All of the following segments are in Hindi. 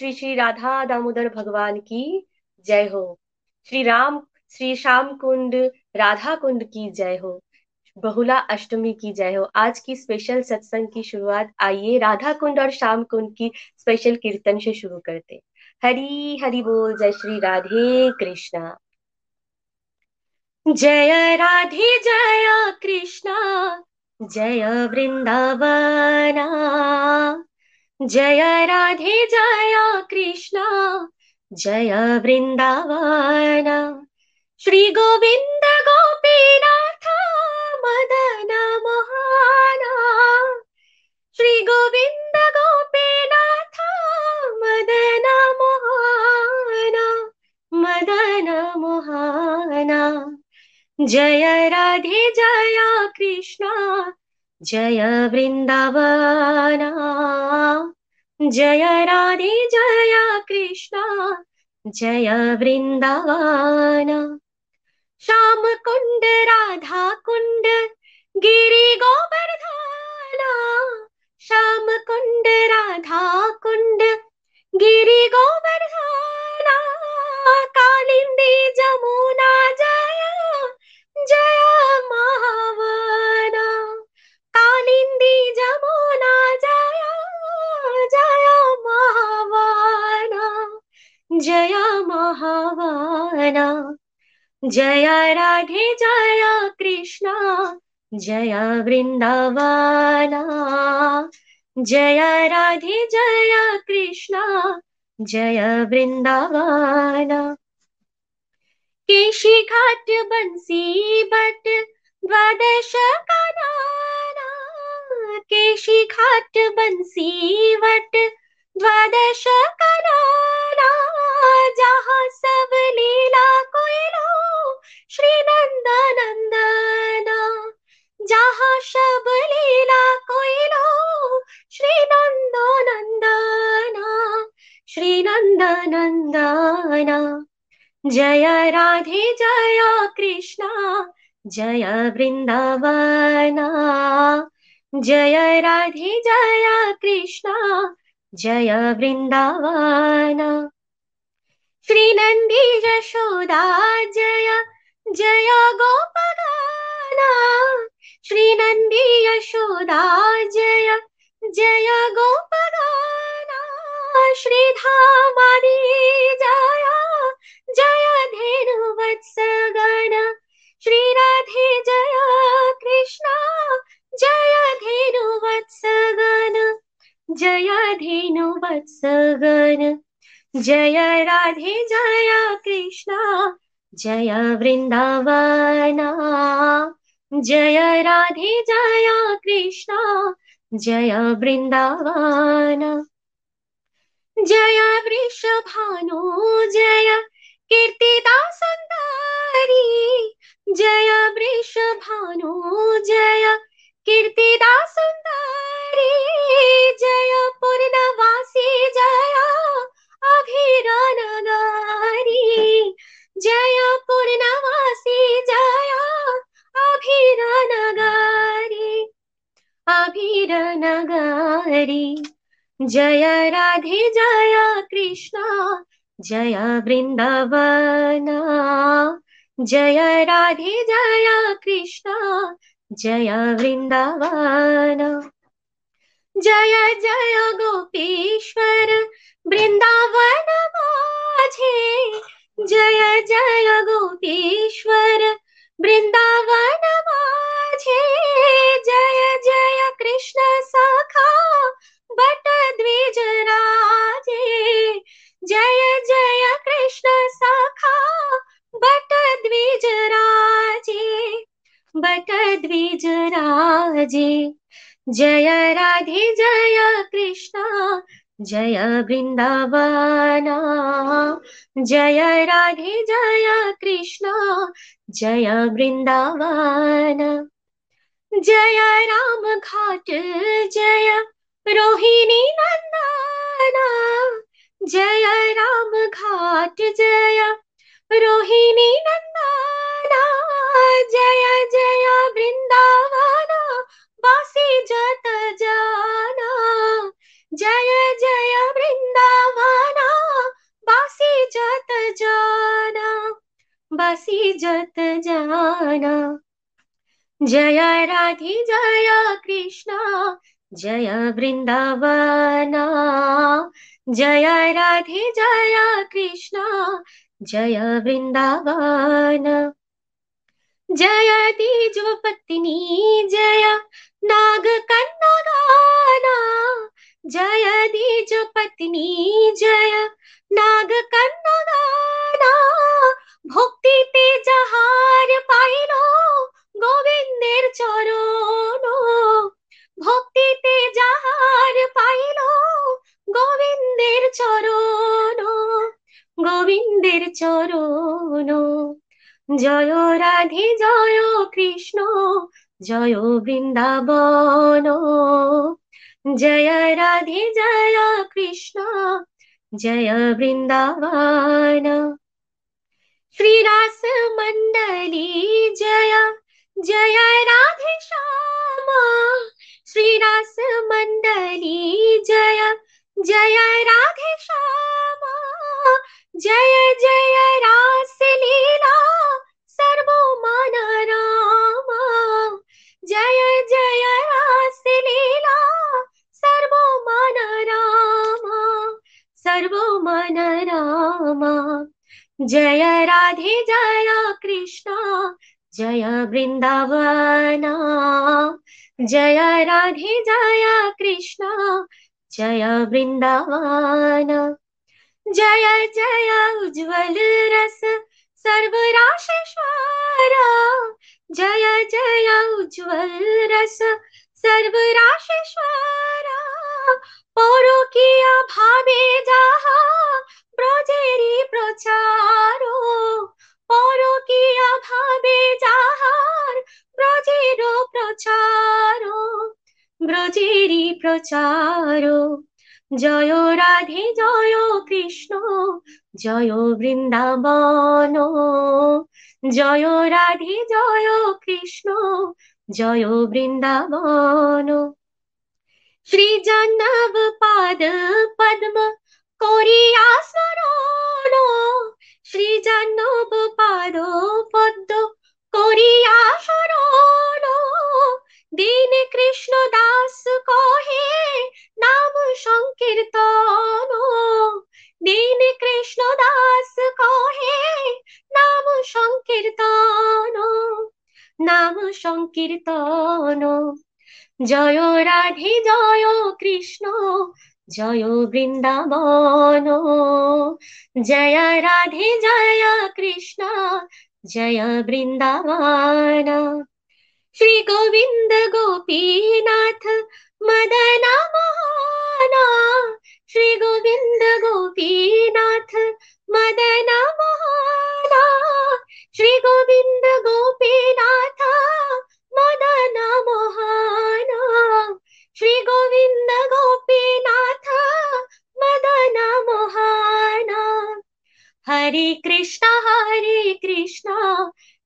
श्री श्री राधा दामोदर भगवान की जय हो। श्री राम, श्री श्याम कुंड, राधा कुंड की जय हो। बहुला अष्टमी की जय हो। आज की स्पेशल सत्संग की शुरुआत आइए राधा कुंड और श्याम कुंड की स्पेशल कीर्तन से शुरू करते हरी हरि बोल, जय श्री राधे कृष्णा। जय राधे, जय कृष्णा। जय वृंदावना। जय राधे, जय कृष्ण, जय वृंदावन श्री गोविंद गोपीनाथ मदन मोहन। श्री गोविंद गोपीनाथ मदन मोहन मदन मोहन। जय राधे, जय कृष्ण जय वृंदावन जय राधे, जय कृष्ण। जय वृंदावन श्याम कुंड राधा कुंड गिरी गोवर्धना श्याम कुंड राधा कुंड गिरी गोवर्धना कालिंदी जमुना जय। जय महावना कालिंदी जमुना जया, जय महावाना जय महावाना, जय राधे, जय कृष्ण, जय वृंदावना, जय राधे, जय कृष्ण, जय वृंदावना। केशी घाट बंसी बट, द्वादश काना केशी घाट बंसी वट द्वादश करारा, जहाँ सब लीला कोयलो श्री नंद नंदना जहाँ सब लीला कोयलो श्री नंद नंदना श्री नंद नंदना जय राधे, जय कृष्णा, जय वृंदावना। जय राधे, जय कृष्ण, जय वृंदावन श्री नंदी यशोदा, जय जय गोपगाना श्री नंदी यशोदा, जय जय गोपगाना श्री धामादी, जय जय धेनु वत्सगण श्री राधे, जय कृष्ण। जय धेनु वत्सगन जय धेनु वत्सगन जय राधे, जय कृष्ण, जय वृंदावना। जय राधे, जय कृष्ण, जय वृंदावन। जय वृषभानु, जय कीर्तिदा सुंदरी जय वृषभानु, जय कीर्तिदा सुंदरी, जय पूर्णवासी, जय अभिरनगारी जय पूर्णवासी, जय अभिरनगारी अभिरनगारी जय राधे, जय कृष्ण, जय वृंदावना। जय राधे, जय कृष्ण जय वृंदावन जय जय गोपीश्वर वृंदावन माझे। जय जय गोपीश्वर वृंदावन द्विज राजे जय राधे, जय कृष्ण, जय वृंदावना जय राधे, जय कृष्ण, जय वृंदावन जय राम घाट, जय रोहिणी नंदना। जय राम घाट, जय रोहिणी नंदना। जय जय वृंदावन, वासी जत जाना। जय जय वृंदावना बासी जत जाना। बासी जत जाना। जय राधे, जय कृष्ण, जय वृंदावना। जय राधे, जय कृष्ण, जय वृंदावन। జయ জয়া జయ నాగ জয়া జయ తేజోపత్ని జయ నాగ కన్నగానా ভক্তিতে যাহার পাইল গোবিন্দের চরণ ভক্তিতে যাহার পাইল গোবিন্দের চরণ গোবিন্দের চরণ জয় রাধে জয় কৃষ্ণ জয় বৃন্দাবন জয় রাধে জয় কৃষ্ণ জয় বৃন্দাবন श्रीरास मण्डली जय जय राधे श्यामा श्रीरास मण्डली जय जय राधे श्यामा जय जय रास लीला सर्वमान रामा जय जय रास लीला सर्वमान रामा सर्वमान रामा जय राधे, जय कृष्ण जय वृंदावना। जय राधे, जय कृष्ण। जय वृंदावन। जय जय उज्ज्वल रस। सर्वराशेश्वरा जय जय उज्ज्वल रस सर्वराशेश्वरा पौरो किया भावे जहा ব্রজেরি প্রচার পরকিয়া ভাবে যাহার ব্রজের প্রচার ব্রজেরি প্রচার জয় রাধে, জয় কৃষ্ণ, জয় বৃন্দাবন। জয় রাধে, জয় কৃষ্ণ, জয় বৃন্দাবন। শ্রী জন্নব পাদ পদ্ম করিয়া স্মরণ। শ্রী জাহ্নব পাদ পদ্ম করিয়া স্মরণ। দীন কৃষ্ণ দাস কহে নাম সংকীর্তন। দীন কৃষ্ণ দাস কহে নাম সংকীর্তন। নাম সংকীর্তন। জয় রাধে, জয় কৃষ্ণ, জয় বৃন্দাবন। জয় রাধে, জয় কৃষ্ণ, জয় বৃন্দাবন। श्री गोविंद गोपीनाथ मदन मोहना श्री गोविंद गोपीनाथ मदन मोहना श्री गोविंद गोपीनाथ मदन मोहना श्री गोविंद गोपीनाथ मदन महाना हरे कृष्णा हरे कृष्णा।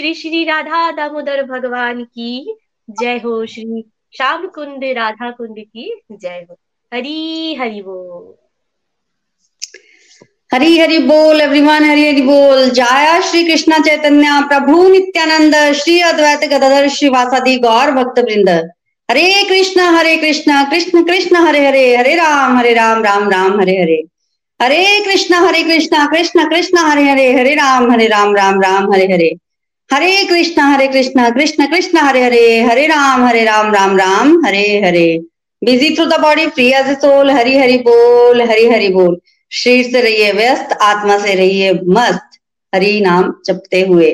श्री श्री राधा दामोदर भगवान की जय हो। श्री श्याम कुंड राधा कुंड की जय हो। हरी हरि बोल। हरी हरि बोल एवरीवन हरी हरि बोल। जय श्री कृष्ण चैतन्य, प्रभु नित्यानंद, श्री अद्वैत गदाधर श्रीवासादि गौर भक्त वृंद Hare Krishna Hare Krishna Krishna Krishna, Hare Hare Hare Ram Hare Ram Ram Ram, Hare Hare. Hare Krishna Hare Krishna Krishna Krishna, Hare Hare Hare Ram Hare Ram Ram Ram, Hare Hare. Hare Krishna Hare Krishna Krishna Krishna, Hare Hare Hare Ram Hare Ram Ram Ram, Hare Hare. Busy through the body free as soul Hari Hari बोल, हरी हरि बोल। शरीर से रहिए व्यस्त, आत्मा से रहिए मस्त। हरि नाम जपते हुए।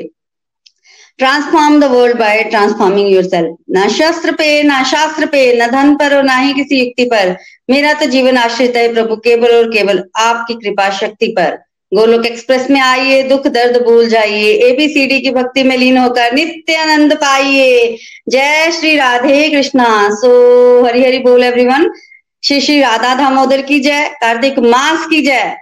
Transform the world by transforming yourself ना शस्त्र पे, ना शास्त्र पे, न धन पर और ना ही किसी युक्ति पर। मेरा तो जीवन आश्रित है प्रभु, केवल और केवल आपकी कृपा शक्ति पर। गोलोक एक्सप्रेस में आइए, दुख दर्द भूल जाइए। एबीसीडी की भक्ति में लीन होकर नित्य आनंद पाइए। जय श्री राधे कृष्णा। सो हरि हरि बोल एवरीवन श्री श्री राधा दामोदर की जय, कार्तिक मास की जय।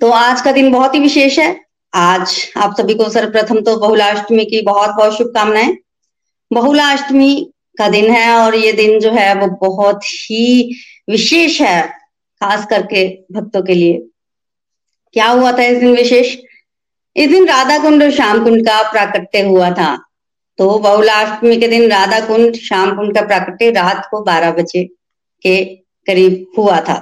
तो आज का दिन बहुत ही विशेष है। आज आप सभी को सर्वप्रथम तो बहुलाष्टमी की बहुत बहुत शुभकामनाएँ। बहुलाष्टमी का दिन है और ये दिन जो है वो बहुत ही विशेष है, खास करके भक्तों के लिए। क्या हुआ था इस दिन विशेष? इस दिन राधा कुंड और श्याम कुंड का प्राकट्य हुआ था। तो बहुलाष्टमी के दिन राधा कुंड श्याम कुंड का प्राकट्य रात को बारह बजे के करीब हुआ था।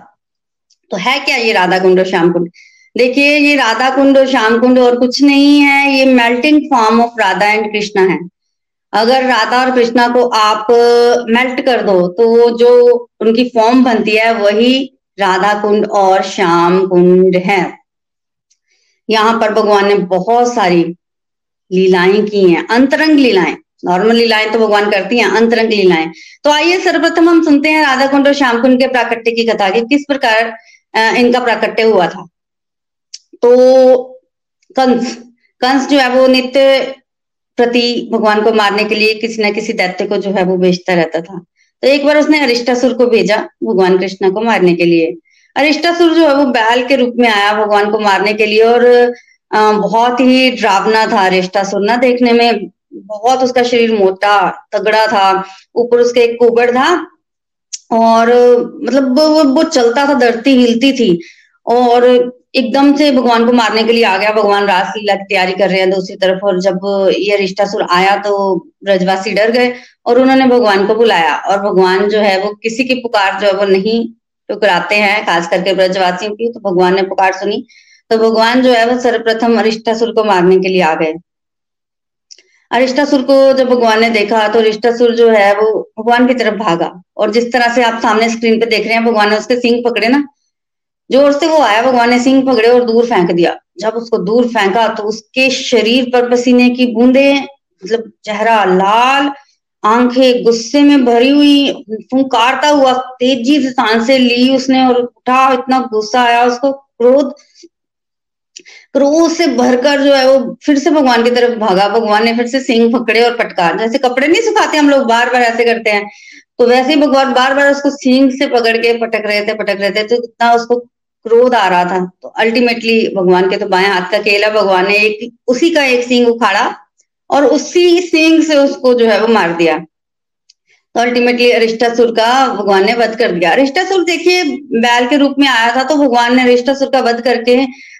तो है क्या ये राधा कुंड और श्याम कुंड देखिए, ये राधा कुंड और श्याम कुंड और कुछ नहीं है, ये melting form of Radha and Krishna है। अगर राधा और कृष्णा को आप मेल्ट कर दो तो जो उनकी फॉर्म बनती है, वही राधा कुंड और श्याम कुंड है। यहाँ पर भगवान ने बहुत सारी लीलाएँ की हैं, अंतरंग लीलाएँ। नॉर्मल लीलाएँ तो भगवान करती हैं, अंतरंग लीलाएँ। तो आइए सर्वप्रथम हम सुनते हैं राधा कुंड और श्याम कुंड के प्राकट्य की कथा की किस प्रकार इनका प्राकट्य हुआ था। तो कंस कंस जो है वो नित्य प्रति भगवान को मारने के लिए किसी ना किसी दैत्य को जो है वो भेजता रहता था। तो एक बार उसने अरिष्टासुर को भेजा भगवान कृष्ण को मारने के लिए। अरिष्टासुर जो है वो बैल के रूप में आया भगवान को मारने के लिए और बहुत ही ड्रावना था अरिष्टासुर ना देखने में। बहुत उसका शरीर मोटा तगड़ा था ऊपर उसके एक कुबड़ था और मतलब वो, वो चलता था धरती हिलती थी और एकदम से भगवान को मारने के लिए आ गया। भगवान रासलीला की तैयारी कर रहे हैं दूसरी तरफ़ और जब ये रिश्तासुर आया तो ब्रजवासी डर गए और उन्होंने भगवान को बुलाया और भगवान जो है वो किसी की पुकार जो है वो नहीं टुकराते हैं, खास करके ब्रजवासियों की तो भगवान ने पुकार सुनी। तो भगवान जो है, वो सर्वप्रथम अरिष्टासुर को मारने के लिए आ गए। अरिष्टासुर को जब भगवान ने देखा तो अरिष्टासुर जो है, वो भगवान की तरफ़ भागा। और जिस तरह से आप सामने स्क्रीन पे देख रहे हैं, भगवान ने उसके सिंह पकड़े ना। ज़ोर से वो आया, भगवान ने सिंह पकड़े और दूर फेंक दिया। जब उसको दूर फेंका तो उसके शरीर पर पसीने की बूंदे मतलब चेहरा लाल आँखें गुस्से में भरी हुई, फुंकारता हुआ, तेज़ी से साँसें ली उसने और उठा, इतना गुस्सा आया उसको, क्रोध क्रोध से भरकर जो है वो फिर से भगवान की तरफ़ भागा, भगवान ने फिर से सिंह पकड़े और पटकार जैसे कपड़े नहीं सुखाते हम लोग बार बार ऐसे करते हैं तो वैसे ही भगवान बार बार उसको सिंह से पकड़ के पटक रहे थे, पटक रहे थे तो इतना उसको क्रोध आ रहा था तो अल्टीमेटली भगवान के तो बाएँ हाथ का केला भगवान ने एक, उसी का एक सिंग उखाड़ा और उसी सिंग से उसको जो है वो मार दिया। तो अल्टीमेटली अरिष्टासुर का भगवान ने वध कर दिया। अरिष्टासुर देखिए, बैल के रूप में आया था तो भगवान ने अरिष्टासुर का वध करके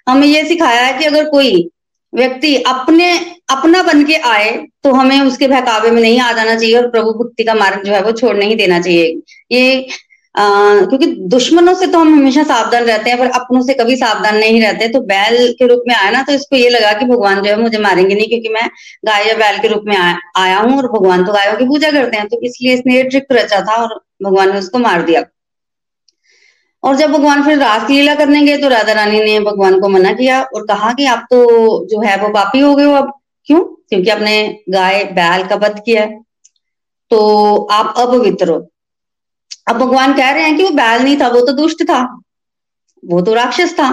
हमें ये सिखाया है कि अगर कोई व्यक्ति अपने, अपना बन के आए तो हमें उसके बहकावे में नहीं आ जाना चाहिए और प्रभु भक्ति का मार्ग जो है वो छोड़ नहीं देना चाहिए। ये क्योंकि दुश्मनों से तो हम हमेशा सावधान रहते हैं पर अपनों से कभी सावधान नहीं रहते। तो बैल के रूप में आया ना तो इसको ये लगा कि भगवान जो है मुझे मारेंगे नहीं क्योंकि मैं गाय या बैल के रूप में आया, आया हूँ और भगवान तो गायों की पूजा करते हैं। तो इसलिए इसने ये ट्रिक रचा था और भगवान ने उसको मार दिया। और जब भगवान फिर रासलीला करने गए तो राधा रानी ने भगवान को मना किया और कहा कि आप तो जो है वो पापी हो गए हो अब। क्यों? क्योंकि आपने गाय बैल का वध किया तो आप अपवित्र हो। अब भगवान कह रहे हैं कि वो बैल नहीं था, वो तो दुष्ट था। वो तो राक्षस था।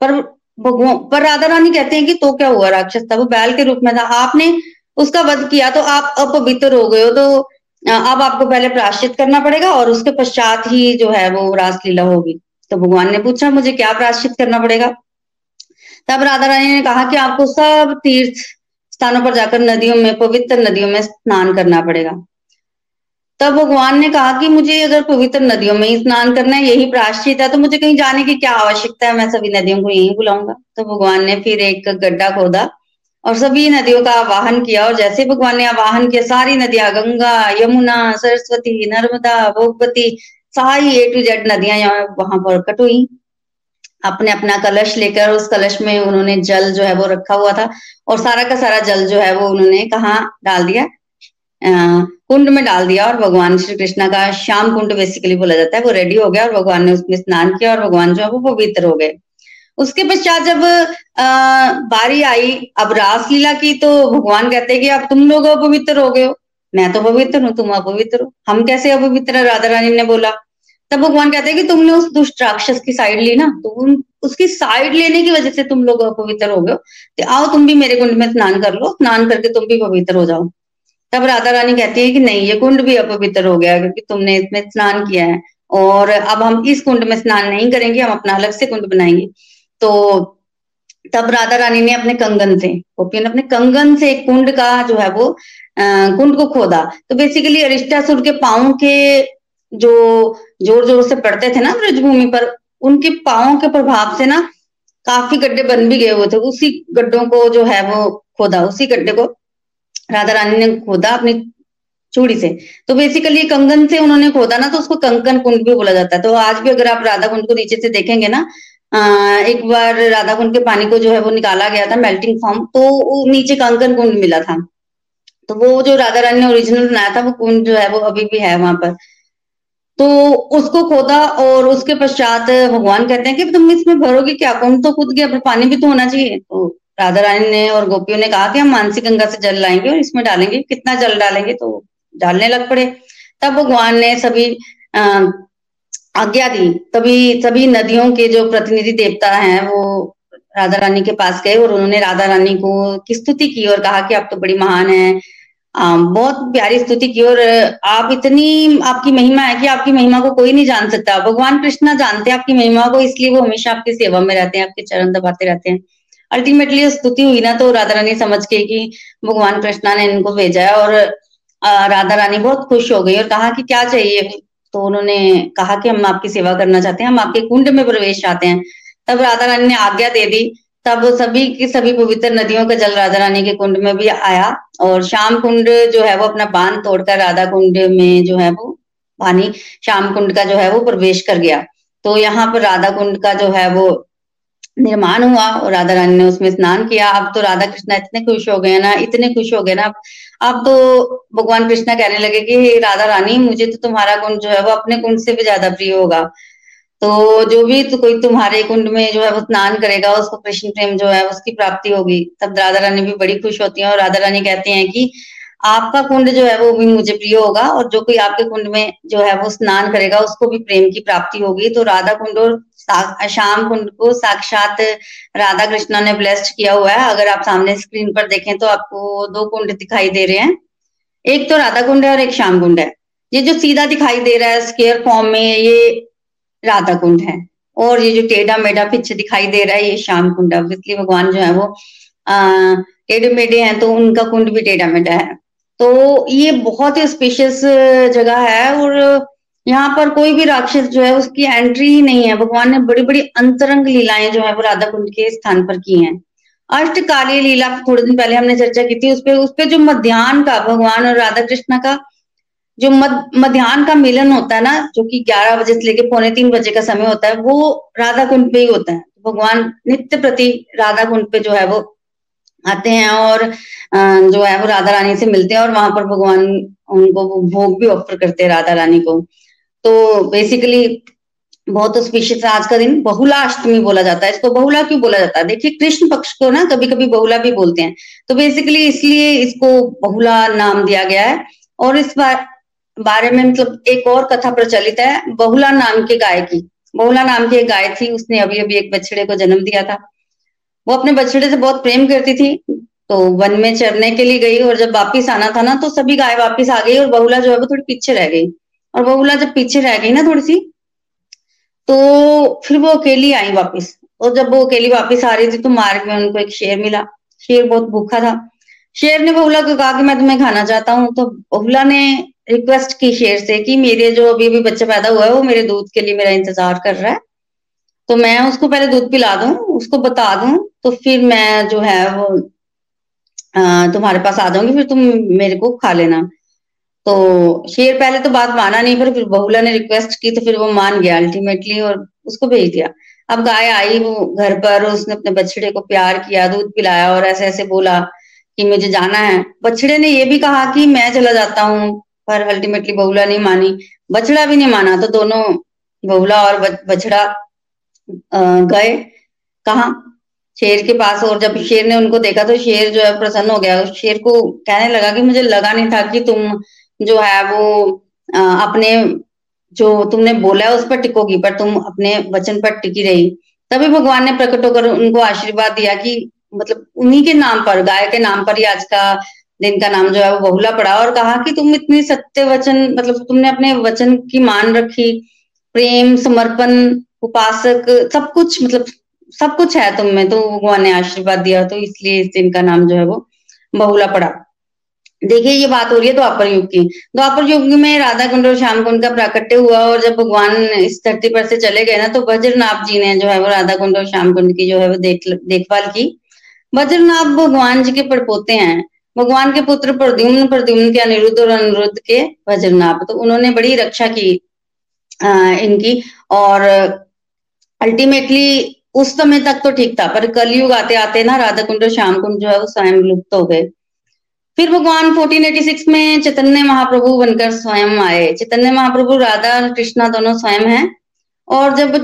पर भगवान पर राधा रानी कहते हैं कि तो क्या हुआ राक्षस था? वो बैल के रूप में था। आपने उसका वध किया तो आप अपवित्र हो गए हो तो अब आपको पहले प्राश्चित करना पड़ेगा और उसके पश्चात ही जो है वो रासलीला होगी। तो भगवान ने पूछा, मुझे क्या प्राश्चित करना पड़ेगा? तब राधा रानी ने कहा कि आपको सब तीर्थ स्थानों पर जाकर नदियों में, पवित्र नदियों में स्नान करना पड़ेगा। तब भगवान ने कहा कि मुझे अगर पवित्र नदियों में स्नान करना है, यही प्राश्चित है तो मुझे कहीं जाने की क्या आवश्यकता है? मैं सभी नदियों को यही बुलाऊँगा। तो भगवान ने फिर एक गड्ढा खोदा और सभी नदियों का आवाहन किया और जैसे भगवान ने आवाहन किया, सारी नदियाँ, गंगा, यमुना, सरस्वती, नर्मदा भोगवती सारी ए टू जेड नदियाँ वहाँ पर कट हुई। अपने अपना कलश लेकर उस कलश में उन्होंने जल जो है वो रखा हुआ था और सारा का सारा जल जो है वो उन्होंने कहा डाल दिया? कुंड में डाल दिया और भगवान श्री कृष्णा का श्याम कुंड बेसिकली बोला जाता है। वो रेडी हो गया और भगवान ने उसमें स्नान किया और भगवान जो है वो पवित्र हो गए। उसके पश्चात जब बारी आई, अब रासलीला की तो भगवान कहते हैं कि अब तुम लोग अपवित्र हो गए हो। मैं तो पवित्र हूँ, तुम अपवित्र हो। हम कैसे अपवित्र राधा रानी ने बोला। तब भगवान कहते हैं कि तुमने उस दुष्ट राक्षस की साइड ली ना तो उन, उसकी साइड लेने की वजह से तुम लोग अपवित्र हो गए हो। तो आओ तुम भी मेरे कुंड में स्नान कर लो, स्नान करके तुम भी पवित्र हो जाओ। तब राधा रानी कहती है कि नहीं, ये कुंड भी अपवित्र हो गया क्योंकि तुमने इसमें स्नान किया है। और अब हम इस कुंड में स्नान नहीं करेंगे, हम अपना अलग से कुंड बनाएँगे। तो तब राधा रानी ने अपने कंगन से गोपी ने अपने कंगन से एक कुंड का जो है वो कुंड को खोदा। तो बेसिकली अरिष्टासुर के पाओ के जो ज़ोर ज़ोर से पड़ते थे ना ब्रजभूमि पर, उनके पाओ के प्रभाव से ना काफ़ी गड्ढे बन भी गए हुए थे। उसी गड्ढों को जो है वो खोदा, उसी गड्ढे को। राधा रानी ने खोदा अपनी चूड़ी से। तो बेसिकली कंगन से उन्होंने खोदा ना तो उसको कंकन कुंड भी बोला जाता है। तो आज भी अगर आप राधा कुंड को नीचे से देखेंगे ना एक बार राधा कुंड के पानी को जो है वो निकाला गया था मेल्टिंग फॉर्म तो नीचे कंकन कुंड मिला था। तो वो जो राधा रानी ने ओरिजिनल बनाया था, वो कुंड जो है वो अभी भी है वहाँ पर। तो उसको खोदा और उसके पश्चात भगवान कहते हैं कि तुम इसमें भरोगे क्या? कुंड तो खुद गया पानी भी तो होना चाहिए। तो राधा रानी ने और गोपियों ने कहा कि हम मानसी गंगा से जल लाएँगे और इसमें डालेंगे, कितना जल डालेंगे तो डालने लग पड़े। तब भगवान ने सभी आज्ञा दी। तभी, सभी नदियों के जो प्रतिनिधि देवता हैं, वो राधा रानी के पास गए और उन्होंने राधा रानी को की स्तुति की और कहा कि आप तो बड़ी महान है। बहुत प्यारी स्तुति की और आप इतनी, आपकी महिमा है कि आपकी महिमा को कोई नहीं जान सकता। भगवान कृष्णा जानते हैं आपकी महिमा को, इसलिए वो हमेशा आपकी सेवा में रहते हैं, आपके चरण दबाते रहते हैं। अल्टीमेटली स्तुति हुई ना तो राधा रानी समझ के कि भगवान कृष्णा ने इनको भेजा है और राधा रानी बहुत खुश हो गई और कहा कि क्या चाहिए? तो उन्होंने कहा कि हम आपकी सेवा करना चाहते हैं, हम आपके कुंड में प्रवेश चाहते हैं। तब राधा रानी ने आज्ञा दे दी। तब सभी की सभी पवित्र नदियों का जल राधा रानी के कुंड में भी आया और शाम कुंड जो है वो अपना बाँध तोड़कर राधा कुंड में जो है वो पानी शाम कुंड का जो है वो प्रवेश कर गया। तो यहाँ पर राधा कुंड का जो है वो निर्माण हुआ और राधा रानी ने उसमें स्नान किया। अब तो राधा कृष्णा इतने खुश हो गए ना, इतने खुश हो गए ना। अब तो भगवान कृष्णा कहने लगे कि राधा रानी, मुझे तो तुम्हारा कुंड जो है वो अपने कुंड से भी ज़्यादा प्रिय होगा। तो जो भी तो कोई तुम्हारे कुंड में जो है वो स्नान करेगा, उसको कृष्ण प्रेम जो है उसकी प्राप्ति होगी। तब राधा रानी भी बड़ी खुश होती है और राधा रानी कहती हैं कि, आपका कुंड जो है वो भी मुझे प्रिय होगा और जो कोई आपके कुंड में जो है वो स्नान करेगा, उसको भी प्रेम की प्राप्ति होगी। तो राधा कुंड और शाम कुंड को साक्षात राधा कृष्णा ने ब्लेस्ड किया हुआ है। अगर आप सामने स्क्रीन पर देखें तो आपको दो कुंड दिखाई दे रहे हैं। एक तो राधा कुंड है और एक श्याम कुंड है। ये जो सीधा दिखाई दे रहा है स्केयर फॉर्म में, ये राधा कुंड है। और ये जो टेढ़ा मेढ़ा पीछे दिखाई दे रहा है, ये श्याम कुंड है। भगवान जो है वो टेढ़े मेढ़े हैं तो उनका कुंड भी टेढ़ा मेढ़ा है। तो ये बहुत ही स्पेशियस जगह है और यहाँ पर कोई भी राक्षस जो है उसकी एंट्री ही नहीं है। भगवान ने बड़ी बड़ी अंतरंग लीलाएँ जो है वो राधा कुंड के स्थान पर की हैं। अष्टकालीय लीला थोड़े दिन पहले हमने चर्चा की थी। उसपे उसपे जो मध्यान्ह का भगवान और राधा कृष्ण का जो मध्यान्ह का मिलन होता है ना, जो कि 11 बजे से लेके पौने तीन बजे का समय होता है, वो राधा कुंड पे ही होता है। भगवान नित्य प्रति राधा कुंड पे जो है वो आते हैं और जो है वो राधा रानी से मिलते हैं और वहाँ पर भगवान उनको भोग भी ऑफ़र करते हैं राधा रानी को। तो बेसिकली बहुत स्पेशस आज का दिन बहुला अष्टमी बोला जाता है। इसको बहुला क्यों बोला जाता है? देखिए, कृष्ण पक्ष को ना कभी कभी बहुला भी बोलते हैं। तो बेसिकली इसलिए इसको बहुला नाम दिया गया है। और इस बार, बारे में मतलब एक और कथा प्रचलित है, बहुला नाम के गाय की बहुला नाम की एक गाय थी उसने अभी अभी एक बछड़े को जन्म दिया था। वो अपने बछड़े से बहुत प्रेम करती थी। तो वन में चरने के लिए गई और जब वापिस आना था ना तो सभी गाय वापिस आ गई और बहुला जो है वो थोड़ी पीछे रह गई। और बहुला जब पीछे रह गई ना थोड़ी सी तो फिर वो अकेली आई वापिस। और जब वो अकेली वापिस आ रही थी तो मार्ग में उनको एक शेर मिला। शेर बहुत भूखा था। शेर ने बबूला को, कहा कि मैं तुम्हें खाना चाहता हूँ। तो बबूला ने रिक्वेस्ट की शेर से कि, मेरे जो अभी अभी बच्चा पैदा हुआ है, वो मेरे दूध के लिए मेरा इंतज़ार कर रहा है। तो मैं उसको पहले दूध पिला दूँ, उसको बता दूँ तो फिर मैं जो है वो तुम्हारे पास आ जाऊँगी, फिर तुम मेरे को खा लेना। तो शेर पहले तो बात माना नहीं पर फिर बहुला ने रिक्वेस्ट की तो फिर वो मान गया अल्टीमेटली और उसको भेज दिया। अब गाय आई वो घर पर, उसने अपने बछड़े को प्यार किया, दूध पिलाया और ऐसे ऐसे बोला कि मुझे जाना है। बछड़े ने ये भी कहा कि मैं चला जाता हूँ, पर अल्टीमेटली बहुला नहीं मानी। बछड़ा भी नहीं माना तो दोनों, बहुला और बछड़ा गए। कहा? शेर के पास और जब शेर ने उनको देखा तो शेर जो है प्रसन्न हो गया। शेर को कहने लगा कि मुझे लगा नहीं था कि तुम जो है वो अपने जो तुमने बोला है उस पर टिकोगी, पर तुम अपने वचन पर टिकी रही। तभी भगवान ने प्रकट होकर उनको आशीर्वाद दिया कि मतलब उन्हीं के नाम पर, गाय के नाम पर ही आज का दिन का नाम जो है वो बहुला पड़ा और कहा कि तुम इतनी सत्य वचन मतलब तुमने अपने वचन की मान रखी, प्रेम, समर्पण, उपासक, सब कुछ मतलब सब कुछ है तुम में तो भगवान ने आशीर्वाद दिया तो इसलिए इस दिन का नाम जो है वो बहुला पड़ा। देखिए, ये बात हो रही है द्वापर युग की। द्वापर युग में राधा कुंड और श्याम कुंड का प्राकट्य हुआ और जब भगवान इस धरती पर से चले गए ना तो वज्रनाभ जी ने जो है वो राधा कुंड और श्याम कुंड की जो है वो देख, देखभाल की। वज्रनाभ भगवान जी के पड़पोते हैं। भगवान के पुत्र प्रद्युम्न प्रद्युम्न के अनिरुद्ध और अनिरुद्ध के वज्रनाभ तो उन्होंने बड़ी रक्षा की इनकी और अल्टीमेटली उस समय तक तो ठीक था, पर कलयुग आते आते ना राधा कुंड और श्याम कुंड जो है वो स्वयं लुप्त हो गए। फिर भगवान 1486 में चैतन्य महाप्रभु बनकर स्वयं आए। चैतन्य महाप्रभु, राधा, कृष्णा दोनों स्वयं हैं। और जब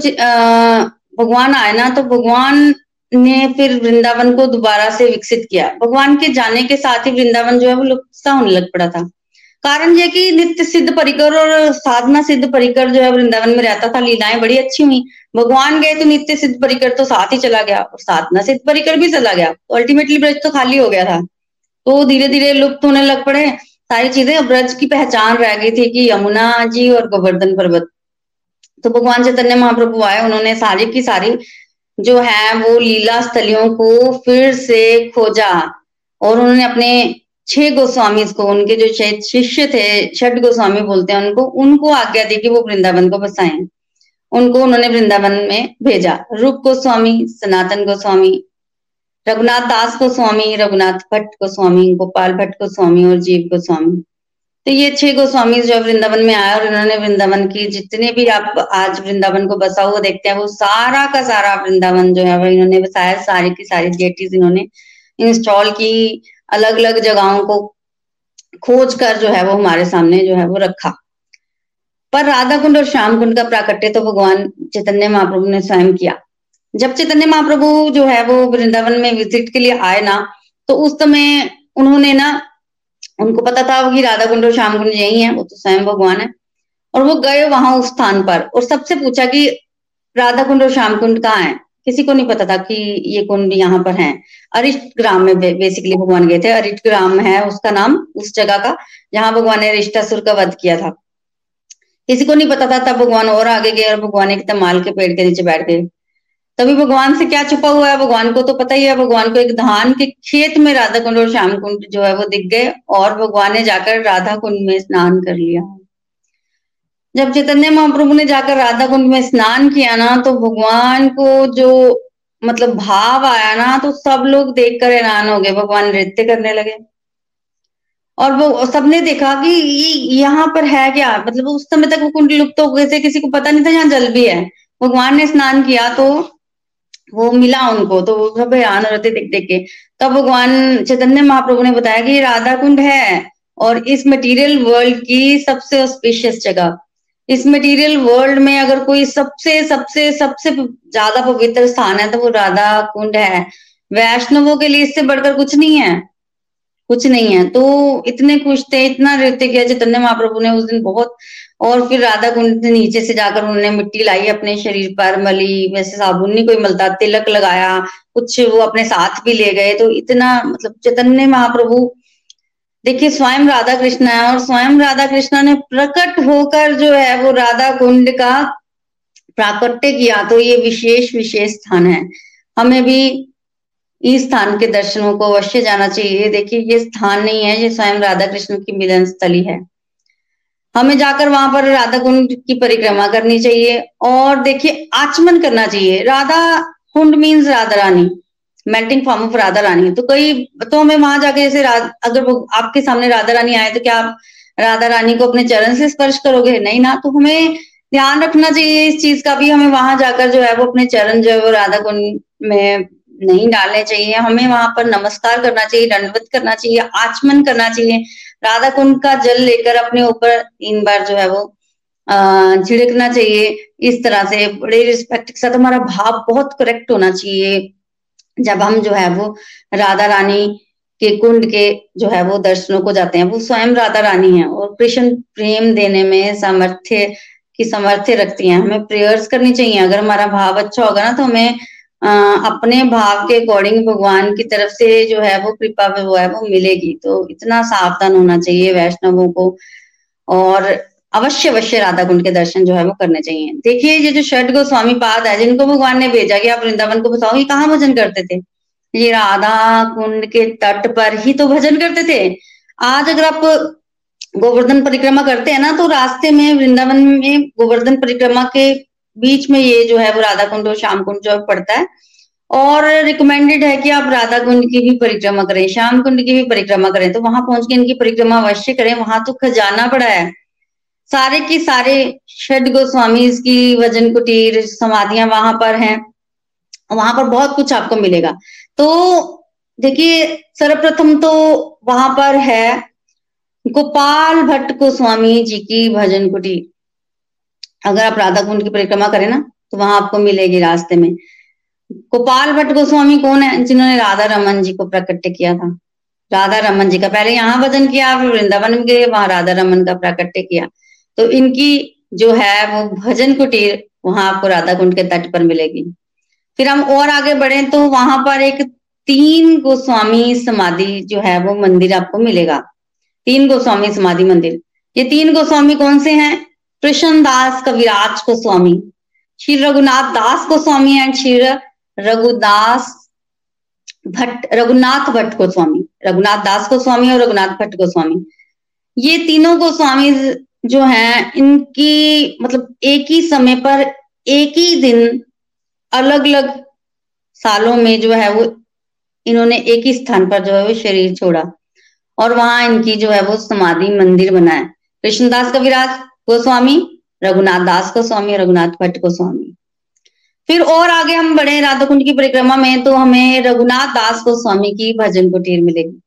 भगवान आए ना तो भगवान ने फिर वृंदावन को दोबारा से विकसित किया। भगवान के जाने के साथ ही वृंदावन जो है, वो लुप्त सा होने लग पड़ा था। कारण यह कि नित्य सिद्ध परिकर और साधना सिद्ध परिकर जो है, वृंदावन में रहता था, लीलाएँ बड़ी अच्छी हुई। भगवान गए तो नित्य सिद्ध परिकर तो साथ ही चला गया और साधना सिद्ध परिकर भी चला गया। तो अल्टीमेटली ब्रज तो खाली हो गया था। तो धीरे धीरे लुप्त होने लग पड़े। सारी चीज़ें ब्रज की पहचान रह गई थी कि यमुना जी और गोवर्धन पर्वत। तो भगवान चैतन्य महाप्रभु आए, उन्होंने सारी की सारी जो है वो लीला स्थलियों को फिर से खोजा और उन्होंने अपने छह गोस्वामी को उनके जो शिष्य थे, छठ गोस्वामी बोलते हैं उनको उनको आज्ञा दी कि वो वृंदावन को बसाएँ। उनको उन्होंने वृंदावन में भेजा। रूप गोस्वामी, सनातन गोस्वामी रघुनाथ दास गोस्वामी, रघुनाथ भट्ट गोस्वामी, गोपाल भट्ट गोस्वामी और जीव गोस्वामी। तो ये छह गोस्वामी जो वृंदावन में आए और इन्होंने वृंदावन की जितने भी आप आज वृंदावन को बसा हुआ देखते हैं, वो सारा का सारा वृंदावन जो है, वो इन्होंने बसाया, सारी की सारी डेटीज इन्होंने इंस्टॉल की अलग अलग जगहों को खोज कर जो है वो हमारे सामने जो है वो रखा। पर राधा कुंड और श्याम कुंड का प्राकट्य तो भगवान चैतन्य महाप्रभु ने स्वयं किया। जब चैतन्य महाप्रभु जो है वो वृंदावन में विज़िट के लिए आए ना तो उस समय उन्होंने ना, उनको पता था कि राधा कुंड और श्याम कुंड यही है, वो तो स्वयं भगवान है। और वो गए वहाँ उस स्थान पर और सबसे पूछा कि राधा कुंड और श्याम कुंड कहाँ है? किसी को नहीं पता था कि ये कुंड यहाँ पर है। अरिष्ट ग्राम में बेसिकली भगवान गए थे। अरिष्ट ग्राम है उसका नाम, उस जगह का, जहाँ भगवान ने रिश्तासुर का वध किया था। किसी को नहीं पता था, तब भगवान और आगे गए और भगवान एक तमाल के पेड़ के नीचे बैठ गए। तभी भगवान से क्या छुपा हुआ है? भगवान को तो पता ही है, भगवान को एक धान के खेत में राधा कुंड और श्याम कुंड जो है वो दिख गए और भगवान ने जाकर राधा कुंड में स्नान कर लिया। जब चैतन्य महाप्रभु ने जाकर राधा कुंड में स्नान किया ना तो भगवान को जो मतलब भाव आया ना तो सब लोग देखकर हैरान हो गए, भगवान नृत्य करने लगे। और वो सबने देखा कि यहाँ पर है क्या? मतलब उस समय तक वो कुंड लुप्त हो गए थे, किसी को पता नहीं था यहाँ जल भी है। भगवान ने स्नान किया तो वो मिला उनको तो वो सब हैरान हो रहे थे देख देख के। तब भगवान चैतन्य महाप्रभु ने बताया कि राधा कुंड है और इस मटेरियल वर्ल्ड की सबसे ऑस्पिशियस जगह। इस मटेरियल वर्ल्ड में अगर कोई सबसे सबसे सबसे ज़्यादा पवित्र स्थान है तो वो राधा कुंड है। वैष्णवों के लिए इससे बढ़कर कुछ नहीं है। कुछ नहीं है। तो इतने खुश थे, इतना नृत्य किया चैतन्य महाप्रभु ने उस दिन। बहुत और फिर राधा कुंड से नीचे से जाकर उन्होंने मिट्टी लाई अपने शरीर पर, मली वैसे साबुन नहीं कोई मलता, तिलक लगाया, कुछ वो अपने साथ भी ले गए। तो इतना मतलब चैतन्य महाप्रभु, देखिए स्वयं राधा कृष्ण है और स्वयं राधा कृष्ण ने प्रकट होकर जो है वो राधा कुंड का प्राकट्य किया। तो ये विशेष विशेष स्थान है। हमें भी इस स्थान के दर्शनों को अवश्य जाना चाहिए। देखिए, ये स्थान नहीं है, ये स्वयं राधा कृष्ण की मिलन स्थली है। हमें जाकर वहाँ पर राधा कुंड की परिक्रमा करनी चाहिए और देखिए, आचमन करना चाहिए। Radha Kund means Radha Rani. Melting form of Radha Rani. तो कई तो हमें वहाँ जाके जैसे अगर वो आपके सामने राधा रानी आए तो क्या आप राधा रानी को अपने चरण से स्पर्श करोगे? नहीं ना। तो हमें ध्यान रखना चाहिए इस चीज़ का भी। हमें वहाँ जाकर जो है वो अपने चरण जो है वो राधा कुंड में नहीं डालने चाहिए। हमें वहाँ पर नमस्कार करना चाहिए, दंडवत करना चाहिए, आचमन करना चाहिए। राधा कुंड का जल लेकर अपने ऊपर तीन बार जो है वो छिड़कना चाहिए, इस तरह से बड़े रिस्पेक्ट के साथ हमारा भाव बहुत करेक्ट होना चाहिए। जब हम जो है वो राधा रानी के कुंड के जो है वो दर्शनों को जाते हैं, वो स्वयं राधा रानी है और कृष्ण प्रेम देने में सामर्थ्य, की सामर्थ्य रखती हैं। हमें प्रेयर्स करनी चाहिए। अगर हमारा भाव अच्छा होगा ना तो हमें अपने भाव के अकॉर्डिंग भगवान की तरफ़ से जो है वो कृपा वो है वो मिलेगी। तो इतना सावधान होना चाहिए वैष्णवों को और अवश्य अवश्य राधा कुंड के दर्शन जो है वो करने चाहिए। देखिए, ये जो षट गोस्वामी पाद है, जिनको भगवान ने भेजा कि आप वृंदावन को बताओ ये कहाँ भजन करते थे? ये राधा कुंड के तट पर ही तो भजन करते थे। आज अगर आप गोवर्धन परिक्रमा करते हैं ना तो रास्ते में वृंदावन में गोवर्धन परिक्रमा के बीच में ये जो है वो राधा कुंड और श्याम कुंड जो पड़ता है। और रिकमेंडेड है कि आप राधा कुंड की भी परिक्रमा करें श्याम कुंड की भी परिक्रमा करें तो वहाँ पहुँच के इनकी परिक्रमा अवश्य करें। वहाँ तो खजाना पड़ा है। सारे के सारे षड गोस्वामी की वज़न कुटीर समाधियाँ वहाँ पर हैं। वहाँ पर बहुत कुछ आपको मिलेगा। तो देखिए, सर्वप्रथम तो वहाँ पर है गोपाल भट्ट गोस्वामी जी की भजन कुटीर। अगर आप राधा कुंड की परिक्रमा करें ना तो वहाँ आपको मिलेगी रास्ते में। गोपाल भट्ट गोस्वामी कौन है, जिन्होंने राधा रमन जी को प्रकट किया था? राधा रमन जी का। पहले यहाँ भजन किया, फिर वृंदावन में गए, वहाँ राधा रमन का प्राकट्य किया। तो इनकी जो है, वो भजन कुटीर वहाँ आपको राधा कुंड के तट पर मिलेगी। फिर हम और आगे बढ़े तो वहाँ पर एक तीन गोस्वामी समाधि जो है, वो मंदिर आपको मिलेगा। तीन गोस्वामी समाधि मंदिर। ये तीन गोस्वामी कौन से हैं? कृष्ण दास कविराज गोस्वामी। श्री रघुनाथ दास गोस्वामी एंड श्री रघुदास भट्ट, रघुनाथ भट्ट गोस्वामी। रघुनाथ दास गोस्वामी और रघुनाथ भट्ट गोस्वामी। ये तीनों गोस्वामी जो हैं, इनकी मतलब एक ही समय पर एक ही दिन अलग अलग सालों में जो है वो इन्होंने एक ही स्थान पर जो है वो शरीर छोड़ा और वहाँ इनकी जो है वो समाधि मंदिर बनाया। कृष्णदास कविराज गोस्वामी, रघुनाथ दास गोस्वामी, रघुनाथ भट्ट गोस्वामी। फिर और आगे हम बढ़े राधा कुंड की परिक्रमा में तो हमें रघुनाथ दास गोस्वामी की भजन कुटीर मिलेगी।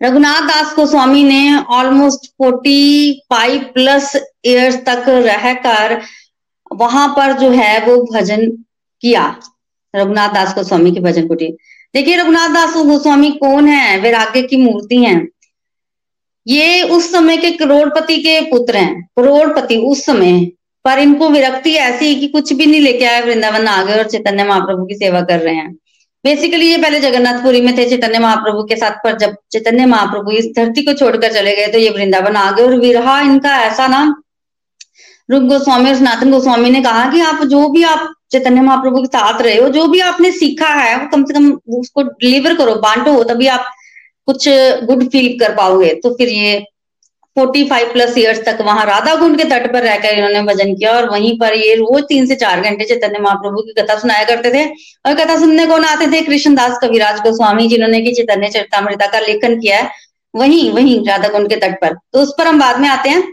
रघुनाथ दास गोस्वामी ने almost forty five plus years तक रहकर वहाँ पर जो है वो भजन किया, रघुनाथ दास गोस्वामी की भजन कुटीर। देखिए, रघुनाथ दास गोस्वामी कौन है? वैराग्य की मूर्ति हैं। ये उस समय के करोड़पति के पुत्र हैं, करोड़पति उस समय पर इनको विरक्ति ऐसी कि कुछ भी नहीं लेके आए, वृंदावन आ गए और चैतन्य महाप्रभु की सेवा कर रहे हैं। बेसिकली ये पहले जगन्नाथपुरी में थे, चैतन्य महाप्रभु के साथ, पर जब चैतन्य महाप्रभु इस धरती को छोड़कर चले गए तो ये वृंदावन आ गए। और विरहा इनका ऐसा ना, रूप गोस्वामी और सनातन गोस्वामी ने कहा कि आप जो भी आप चैतन्य महाप्रभु के साथ रहे हो, जो भी आपने सीखा है, वो कम से कम उसको डिलीवर करो, बांटो, तभी आप कुछ गुड फील कर पाओगे तो फिर ये फोर्टी फाइव प्लस ईयर्स तक वहाँ राधा कुंड के तट पर रहकर इन्होंने भजन किया और वहीं पर ये रोज तीन से चार घंटे चैतन्य महाप्रभु की कथा सुनाया करते थे। और कथा सुनने कौन आते थे? कृष्णदास कविराज गोस्वामी, जिन्होंने की चैतन्य चरितमृता का लेखन किया है। वहीं वहीं राधा कुंड के तट पर। तो उस पर हम बाद में आते हैं।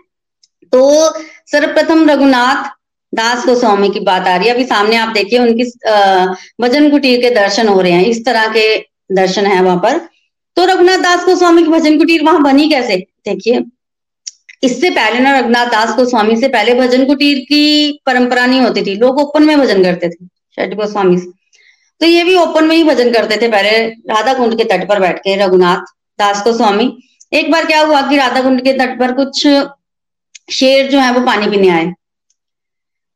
तो सर्वप्रथम रघुनाथ दास गोस्वामी की बात आ रही है। अभी सामने आप देखिए, उनकी, अः, भजन कुटीर के दर्शन हो रहे हैं। इस तरह के दर्शन है वहाँ पर। तो रघुनाथ दास गोस्वामी की भजन कुटीर वहाँ बनी कैसे? देखिए, इससे पहले ना रघुनाथ दास गोस्वामी से पहले भजन कुटीर की परंपरा नहीं होती थी। लोग ओपन में भजन करते थे षट गोस्वामी से। तो ये भी ओपन में ही भजन करते थे पहले राधा कुंड के तट पर बैठ के रघुनाथ दास गोस्वामी। एक बार क्या हुआ कि राधा कुंड के तट पर कुछ शेर जो है वो पानी पीने आए।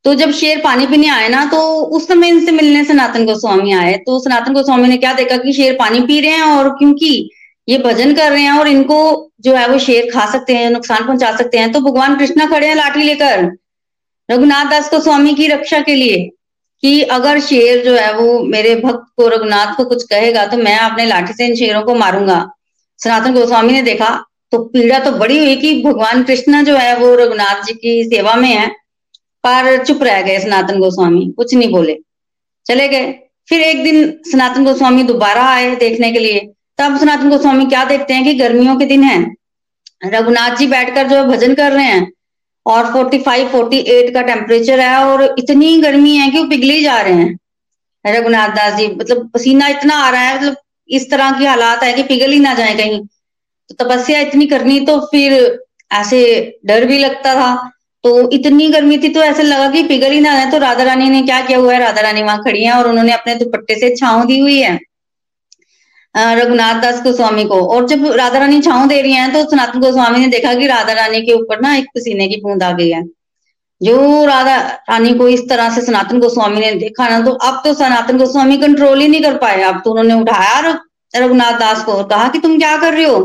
तो जब शेर पानी पीने आए ना तो उस समय इनसे मिलने सनातन गोस्वामी आए। तो सनातन गोस्वामी ने क्या देखा कि शेर पानी पी रहे हैं और क्योंकि ये भजन कर रहे हैं और इनको जो है वो शेर खा सकते हैं, नुकसान पहुँचा सकते हैं तो भगवान कृष्णा खड़े हैं लाठी लेकर। रघुनाथ दास गोस्वामी की रक्षा के लिए कि अगर शेर जो है वो मेरे भक्त को, रघुनाथ को कुछ कहेगा तो मैं अपने लाठी से इन शेरों को मारूँगा। सनातन गोस्वामी ने देखा तो पीड़ा तो बड़ी हुई कि भगवान कृष्ण जो है वो रघुनाथ जी की सेवा में है। पर चुप रह गए सनातन गोस्वामी, कुछ नहीं बोले। चले गए। फिर एक दिन सनातन गोस्वामी दोबारा आए देखने के लिए। तब सनातन गोस्वामी क्या देखते हैं कि गर्मियों के दिन है। रघुनाथ जी बैठकर जो भजन कर रहे हैं और 45 48 का टेम्परेचर है और इतनी गर्मी है कि वो पिघले जा रहे हैं। रघुनाथ दास जी मतलब पसीना इतना आ रहा है मतलब इस तरह की हालात है कि पिघल ही ना जाए कहीं। तो तपस्या इतनी करनी तो फिर ऐसे डर भी लगता था। तो इतनी गर्मी थी तो ऐसे लगा कि पिघल ही ना जाए तो राधा रानी ने क्या किया हुआ है राधा रानी वहाँ खड़ी है और उन्होंने अपने दुपट्टे से छाव दी हुई है रघुनाथ दास गोस्वामी को। और जब राधा रानी छाव दे रही है तो सनातन गोस्वामी ने देखा कि राधा रानी के ऊपर ना एक पसीने की बूंद आ गई है। जो राधा रानी को इस तरह से सनातन गोस्वामी ने देखा ना तो अब तो सनातन गोस्वामी कंट्रोल ही नहीं कर पाए। अब तो उन्होंने उठाया रघुनाथ दास को और कहा कि तुम क्या कर रहे हो?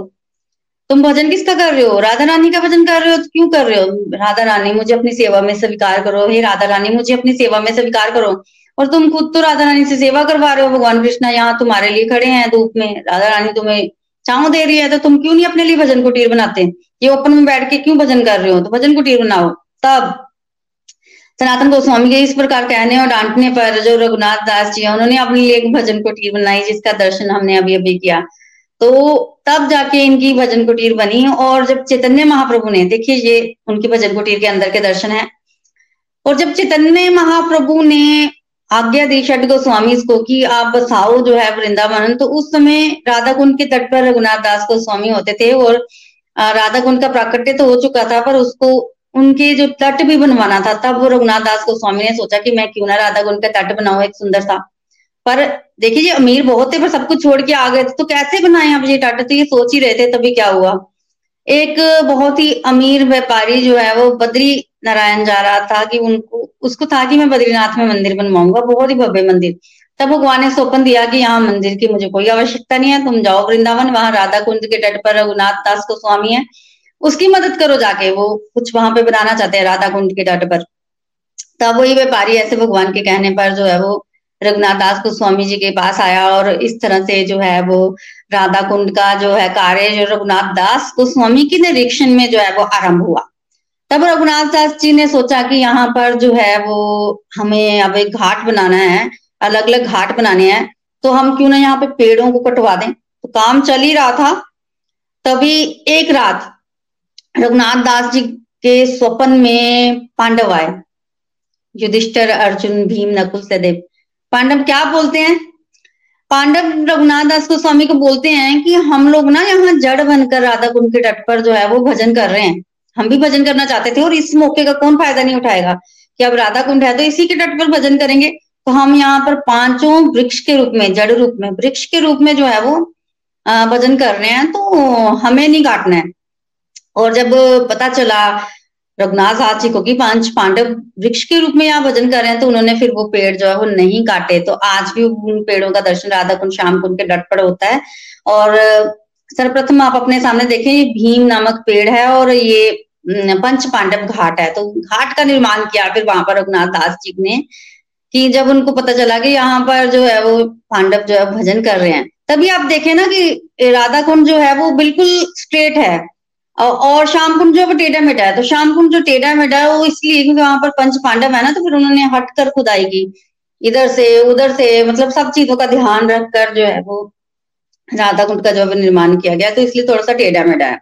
तुम भजन किसका कर रहे हो? राधा रानी का भजन कर रहे हो? तो क्यों कर रहे हो? राधा रानी, मुझे अपनी सेवा में स्वीकार करो। हे राधा रानी, मुझे अपनी सेवा में स्वीकार करो। और तुम खुद तो राधा रानी से सेवा करवा रहे हो। भगवान कृष्णा यहाँ तुम्हारे लिए खड़े हैं धूप में। राधा रानी तुम्हें छाव दे रही है तो तुम क्यों नहीं अपने लिए भजन कुटीर बनाते? ये ओपन में बैठ के क्यों भजन कर रहे हो? तो भजन कुटीर बनाओ। तब सनातन गोस्वामी के इस प्रकार कहने और डांटने पर जो रघुनाथ दास जी है, उन्होंने अपने लिए एक भजन कुटीर बनाई, जिसका दर्शन हमने अभी अभी किया। तो तब जाके इनकी भजन कुटीर बनी और जब चैतन्य महाप्रभु ने, देखिए ये उनकी भजन कुटीर के अंदर के दर्शन है। और जब चैतन्य महाप्रभु ने आज्ञा दी षड गोस्वामी को कि आप बसाओ जो है वृंदावन तो उस समय राधा कुंड के तट पर रघुनाथ दास गोस्वामी होते थे और राधा कुंड का प्राकट्य तो हो चुका था, पर उसको उनके जो तट भी बनवाना था, तब रघुनाथ दास गोस्वामी ने सोचा कि मैं क्यों ना राधा कुंड का तट बनाऊ, एक सुंदर सा। पर देखिए ये अमीर बहुत थे, पर सब कुछ छोड़ के आ गए थे। तो कैसे बनाए आप ये तट तो ये सोच ही रहे थे, तभी क्या हुआ? एक बहुत ही अमीर व्यापारी जो है, वो बद्री नारायण जा रहा था कि उनको, उसको था कि मैं बद्रीनाथ में मंदिर बनवाऊँगा, बहुत ही भव्य मंदिर। तब भगवान ने सोपन दिया कि यहाँ मंदिर की मुझे कोई आवश्यकता नहीं है, तुम जाओ वृंदावन, वहाँ राधा कुंज के तट पर रघुनाथ दास को स्वामी है। उसकी मदद करो जाके, वो कुछ वहाँ पे बनाना चाहते हैं, राधा कुंड के तट पर। तब वही व्यापारी ऐसे भगवान के कहने पर जो है, वो रघुनाथ दास को स्वामी जी के पास आया और इस तरह से जो है वो राधा कुंड का जो है कार्य, जो रघुनाथ दास को स्वामी के निरीक्षण में जो है वो आरंभ हुआ। तब रघुनाथ दास जी ने सोचा कि यहाँ पर जो है वो हमें अब एक घाट बनाना है अलग अलग घाट बनाने हैं तो हम क्यों ना यहाँ पे पेड़ों को कटवा दें। तो काम चल ही रहा था। तभी एक रात रघुनाथ दास जी के स्वप्न में पांडव आए। युधिष्ठर, अर्जुन, भीम, नकुल, सहदेव। पांडव क्या बोलते हैं? पांडव रघुनाथ दास गोस्वामी को बोलते हैं कि हम लोग ना यहाँ जड़ बनकर राधा कुंड के तट पर जो है वो भजन कर रहे हैं। हम भी भजन करना चाहते थे और इस मौके का कौन फ़ायदा नहीं उठाएगा? कि अब राधा कुंड है तो इसी के तट पर भजन करेंगे। तो हम यहाँ पर पाँचों वृक्ष के रूप में, जड़ रूप में, वृक्ष के रूप में जो है वो भजन कर रहे हैं। तो हमें नहीं काटना है। और जब पता चला रघुनाथ साथ जी को कि पाँच पांडव वृक्ष के रूप में यहाँ भजन कर रहे हैं तो उन्होंने फिर वो पेड़ जो है वो नहीं काटे। तो आज भी उन पेड़ों का दर्शन राधा कुंड, श्याम कुंड के डट पर होता है। और, सर्वप्रथम आप अपने सामने देखें, ये भीम नामक पेड़ है और ये पंच पांडव घाट है। तो घाट का निर्माण किया फिर वहाँ पर रघुनाथ दास जी ने, कि जब उनको पता चला कि यहाँ पर जो है वो पांडव जो है भजन कर रहे हैं, तभी आप देखें ना कि राधा कुंड जो है वो बिल्कुल स्ट्रेट है। और शाम कुंड जो टेढ़ा मेढ़ा है तो शाम कुंड जो टेढ़ा मेढ़ा है, वो इसलिए क्योंकि वहाँ पर पंच पांडव है ना तो फिर उन्होंने हट कर खुदाई की। इधर से, उधर से मतलब सब चीज़ों का ध्यान रखकर जो है वो राधा कुंड का जो है निर्माण किया गया तो इसलिए थोड़ा सा टेढ़ा मेढ़ा है।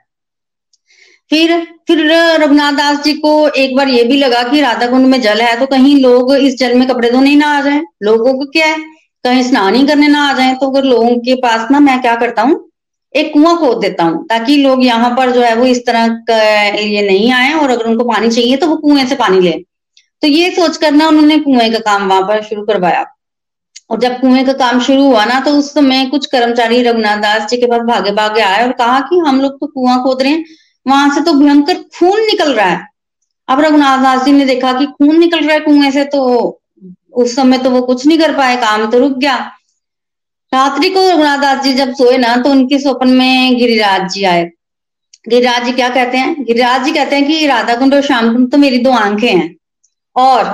फिर फिर रघुनाथ दास जी को एक बार ये भी लगा कि राधा कुंड में जल है तो कहीं लोग इस जल में कपड़े धोने ना आ जाए? लोगों को क्या है? कहीं स्नान ही करने ना आ जाए? तो अगर लोगों के पास ना, मैं क्या करता हूँ? एक कुआँ खोद देता हूँ, ताकि लोग यहाँ पर जो है वो इस तरह ये नहीं आए और अगर उनको पानी चाहिए तो वो कुएँ से पानी ले। तो ये सोच कर ना उन्होंने कुएँ का काम वहाँ पर शुरू करवाया। और जब कुएँ का काम शुरू हुआ ना तो उस समय कुछ कर्मचारी रघुनाथ दास जी के पास भागे भागे आए और कहा कि हम लोग तो कुआँ खोद रहे हैं, वहाँ से तो भयंकर खून निकल रहा है। अब रघुनाथ दास जी ने देखा कि खून निकल रहा है कुएँ से तो उस समय तो वो कुछ नहीं कर पाए, काम तो रुक गया। रात्रि को रघुनाथ दास जी जब सोए ना तो उनके स्वप्न में गिरिराज जी आए। गिरिराज जी क्या कहते हैं? गिरिराज जी कहते हैं कि राधा कुंड और श्याम कुंड तो मेरी दो आँखें हैं। और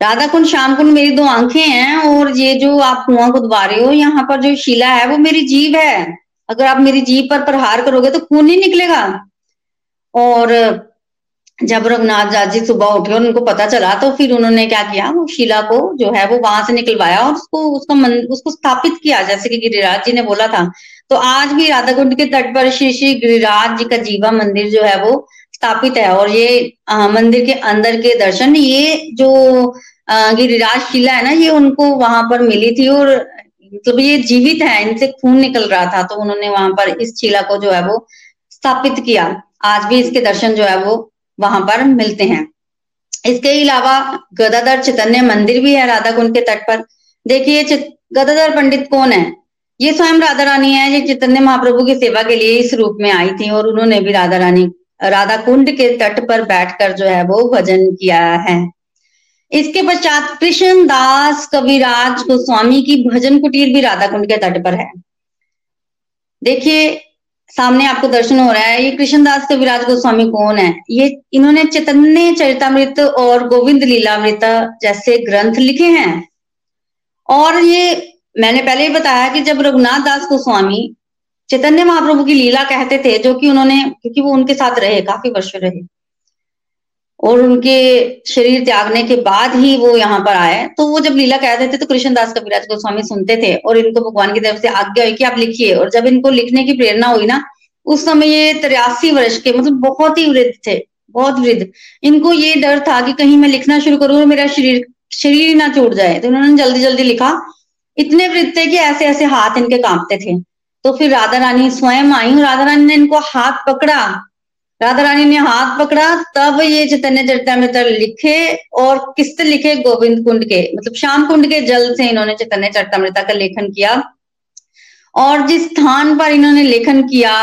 राधा कुंड श्याम कुंड मेरी दो आँखें हैं, और ये जो आप कुआँ खुदवा रहे हो, यहाँ पर जो शिला है, वो मेरी जीव है। अगर आप मेरी जीव पर प्रहार करोगे तो खून नहीं निकलेगा। और जब रघुनाथ जी सुबह उठे और उनको पता चला तो फिर उन्होंने क्या किया? वो शिला को जो है वो वहाँ से निकलवाया और उसको उसका मन उसको स्थापित किया जैसे कि गिरिराज जी ने बोला था। तो आज भी राधा कुंड के तट पर श्री श्री गिरिराज जी का जीवा मंदिर जो है वो स्थापित है और ये आ, मंदिर के अंदर के दर्शन ये जो गिरिराज शिला है ना ये उनको वहाँ पर मिली थी और मतलब तो ये जीवित है इनसे खून निकल रहा था तो उन्होंने वहाँ पर इस शिला को जो है वो स्थापित किया। आज भी इसके दर्शन जो है वो वहाँ पर मिलते हैं। इसके अलावा गदाधर चैतन्य मंदिर भी है राधा कुंड के तट पर। देखिए गदाधर पंडित कौन है? ये स्वयं राधा रानी है, ये चैतन्य महाप्रभु की सेवा के लिए इस रूप में आई थी और उन्होंने भी राधा रानी, राधा कुंड के तट पर बैठकर जो है वो भजन किया है। इसके पश्चात कृष्ण दास कविराज गोस्वामी की भजन कुटीर भी राधा कुंड के तट पर है। देखिए सामने आपको दर्शन हो रहा है। ये कृष्णदास विराज गोस्वामी कौन है? ये इन्होंने चैतन्य चरितमृत और गोविंद लीलामृत जैसे ग्रंथ लिखे हैं। और ये मैंने पहले ही बताया कि जब रघुनाथ दास गोस्वामी चैतन्य महाप्रभु की लीला कहते थे, जो कि उन्होंने, क्योंकि वो उनके साथ रहे, काफ़ी वर्ष रहे और उनके शरीर त्यागने के बाद ही वो यहाँ पर आए। तो वो जब लीला कहते थे तो कृष्णदास कविराज गोस्वामी सुनते थे और इनको भगवान की तरफ़ से आज्ञा हुई कि आप लिखिए। और जब इनको लिखने की प्रेरणा हुई ना, उस समय ये तिरासी वर्ष के मतलब बहुत ही वृद्ध थे, बहुत वृद्ध। इनको ये डर था कि कहीं मैं लिखना शुरू करूँ और मेरा शरीर शरीर ना छूट जाए। तो उन्होंने जल्दी जल्दी लिखा, इतने वृद्ध थे कि ऐसे ऐसे हाथ इनके कांपते थे। तो फिर राधा रानी स्वयं आई और राधा रानी ने इनको हाथ पकड़ा। राधा रानी ने हाथ पकड़ा, तब ये चैतन्य चरितमृत लिखे और किससे लिखे गोविंद कुंड के। मतलब श्याम कुंड के जल से इन्होंने चैतन्य चरितमृता का लेखन किया। और जिस स्थान पर इन्होंने लेखन किया,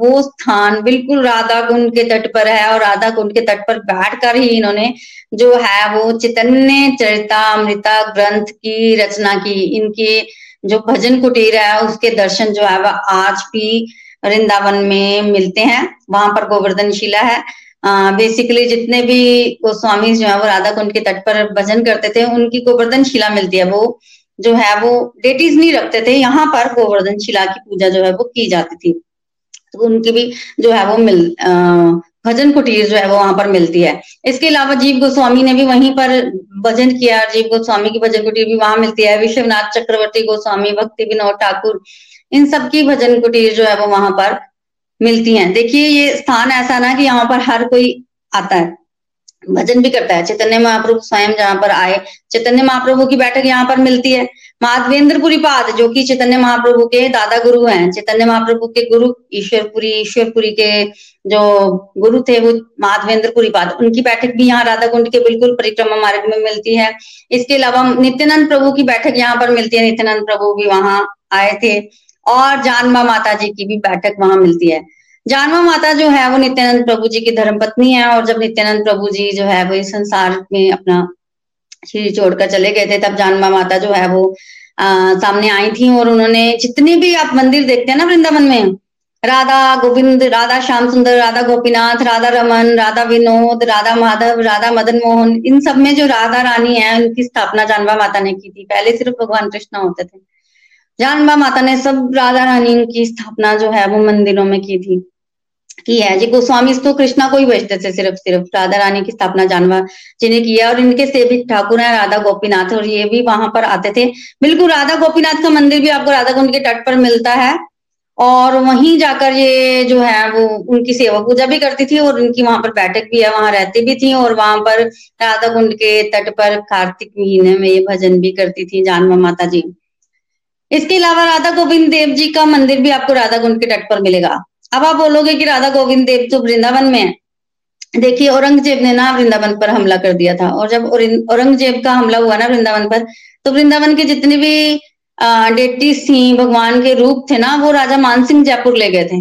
वो स्थान बिल्कुल राधा कुंड के तट पर है और राधा कुंड के तट पर बैठकर ही इन्होंने जो है वो चैतन्य चरितामृता ग्रंथ की रचना की। इनके जो भजन कुटीर है, उसके दर्शन जो है, वह आज भी वृंदावन में मिलते हैं। वहाँ पर गोवर्धन शिला है बेसिकली जितने भी गोस्वामी जो है, वो राधा कुंड के तट पर भजन करते थे, उनकी गोवर्धन शिला मिलती है। वो जो है, वो डेटीज नहीं रखते थे। यहाँ पर गोवर्धन शिला की पूजा जो है, वो की जाती थी। तो उनकी भी जो है, वो मिल भजन कुटीर जो है, वो वहाँ पर मिलती है। इसके अलावा जीव गोस्वामी ने भी वहीं पर भजन किया। जीव गोस्वामी की भजन कुटीर भी वहाँ मिलती है। विश्वनाथ चक्रवर्ती गोस्वामी, भक्ति विनोद ठाकुर इन सबकी भजन कुटीर जो है वो वहाँ पर मिलती हैं। देखिए, ये स्थान ऐसा ना कि यहाँ पर हर कोई आता है। भजन भी करता है। चैतन्य महाप्रभु स्वयं जहाँ पर आए, चैतन्य महाप्रभु की बैठक यहाँ पर मिलती है। माधवेंद्रपुरी पाद, जो कि चैतन्य महाप्रभु के दादा गुरु हैं, चैतन्य महाप्रभु के गुरु ईश्वरपुरी ईश्वरपुरी के जो गुरु थे वो माधवेंद्रपुरी पाद। उनकी बैठक भी यहाँ राधा कुंड के बिल्कुल परिक्रमा मार्ग में मिलती है। इसके अलावा नित्यानंद प्रभु की बैठक यहाँ पर मिलती है। नित्यानंद प्रभु भी वहाँ आए थे। और जानवा माता जी की भी बैठक वहाँ मिलती है। जानवा माता जो है वो नित्यानंद प्रभु जी की धर्म पत्नी है और जब नित्यानंद प्रभु जी जो है वो इस संसार में अपना शरीर छोड़कर चले गए थे तब जानवा माता जो है वो आ, सामने आई थी और उन्होंने जितने भी आप मंदिर देखते हैं ना वृंदावन में राधा गोविंद राधा श्याम सुंदर राधा गोपीनाथ राधा रमन राधा विनोद राधा माधव राधा मदन मोहन इन सब में जो राधा रानी है उनकी स्थापना जानवा माता ने की थी। पहले सिर्फ़ भगवान कृष्ण होते थे। जानवा माता ने सब राधा रानी की स्थापना जो है वो मंदिरों में की थी, की है। जी गोस्वामी तो कृष्णा को ही बचते थे सिर्फ़ सिर्फ़ राधा रानी की स्थापना जानवा जी ने किया और इनके सेविक ठाकुर हैं राधा गोपीनाथ और ये भी वहाँ पर आते थे। बिल्कुल राधा गोपीनाथ का मंदिर भी आपको राधा कुंड के तट पर मिलता है और वहीं जाकर ये जो है वो उनकी सेवा पूजा भी करती थी और उनकी वहाँ पर बैठक भी है, वहाँ रहती भी थी और वहाँ पर राधा कुंड के तट पर कार्तिक महीने में ये भजन भी करती थी जानवा माता जी। इसके अलावा राधा गोविंद देव जी का मंदिर भी आपको राधा कुंड के तट पर मिलेगा। अब आप बोलोगे कि राधा गोविंद देव तो वृंदावन में है। देखिए, औरंगज़ेब ने ना वृंदावन पर हमला कर दिया था। और जब औरंगज़ेब का हमला हुआ ना वृंदावन पर तो वृंदावन के जितने भी डेटीज थी भगवान के रूप थे ना, वो राजा मानसिंह जयपुर ले गए थे।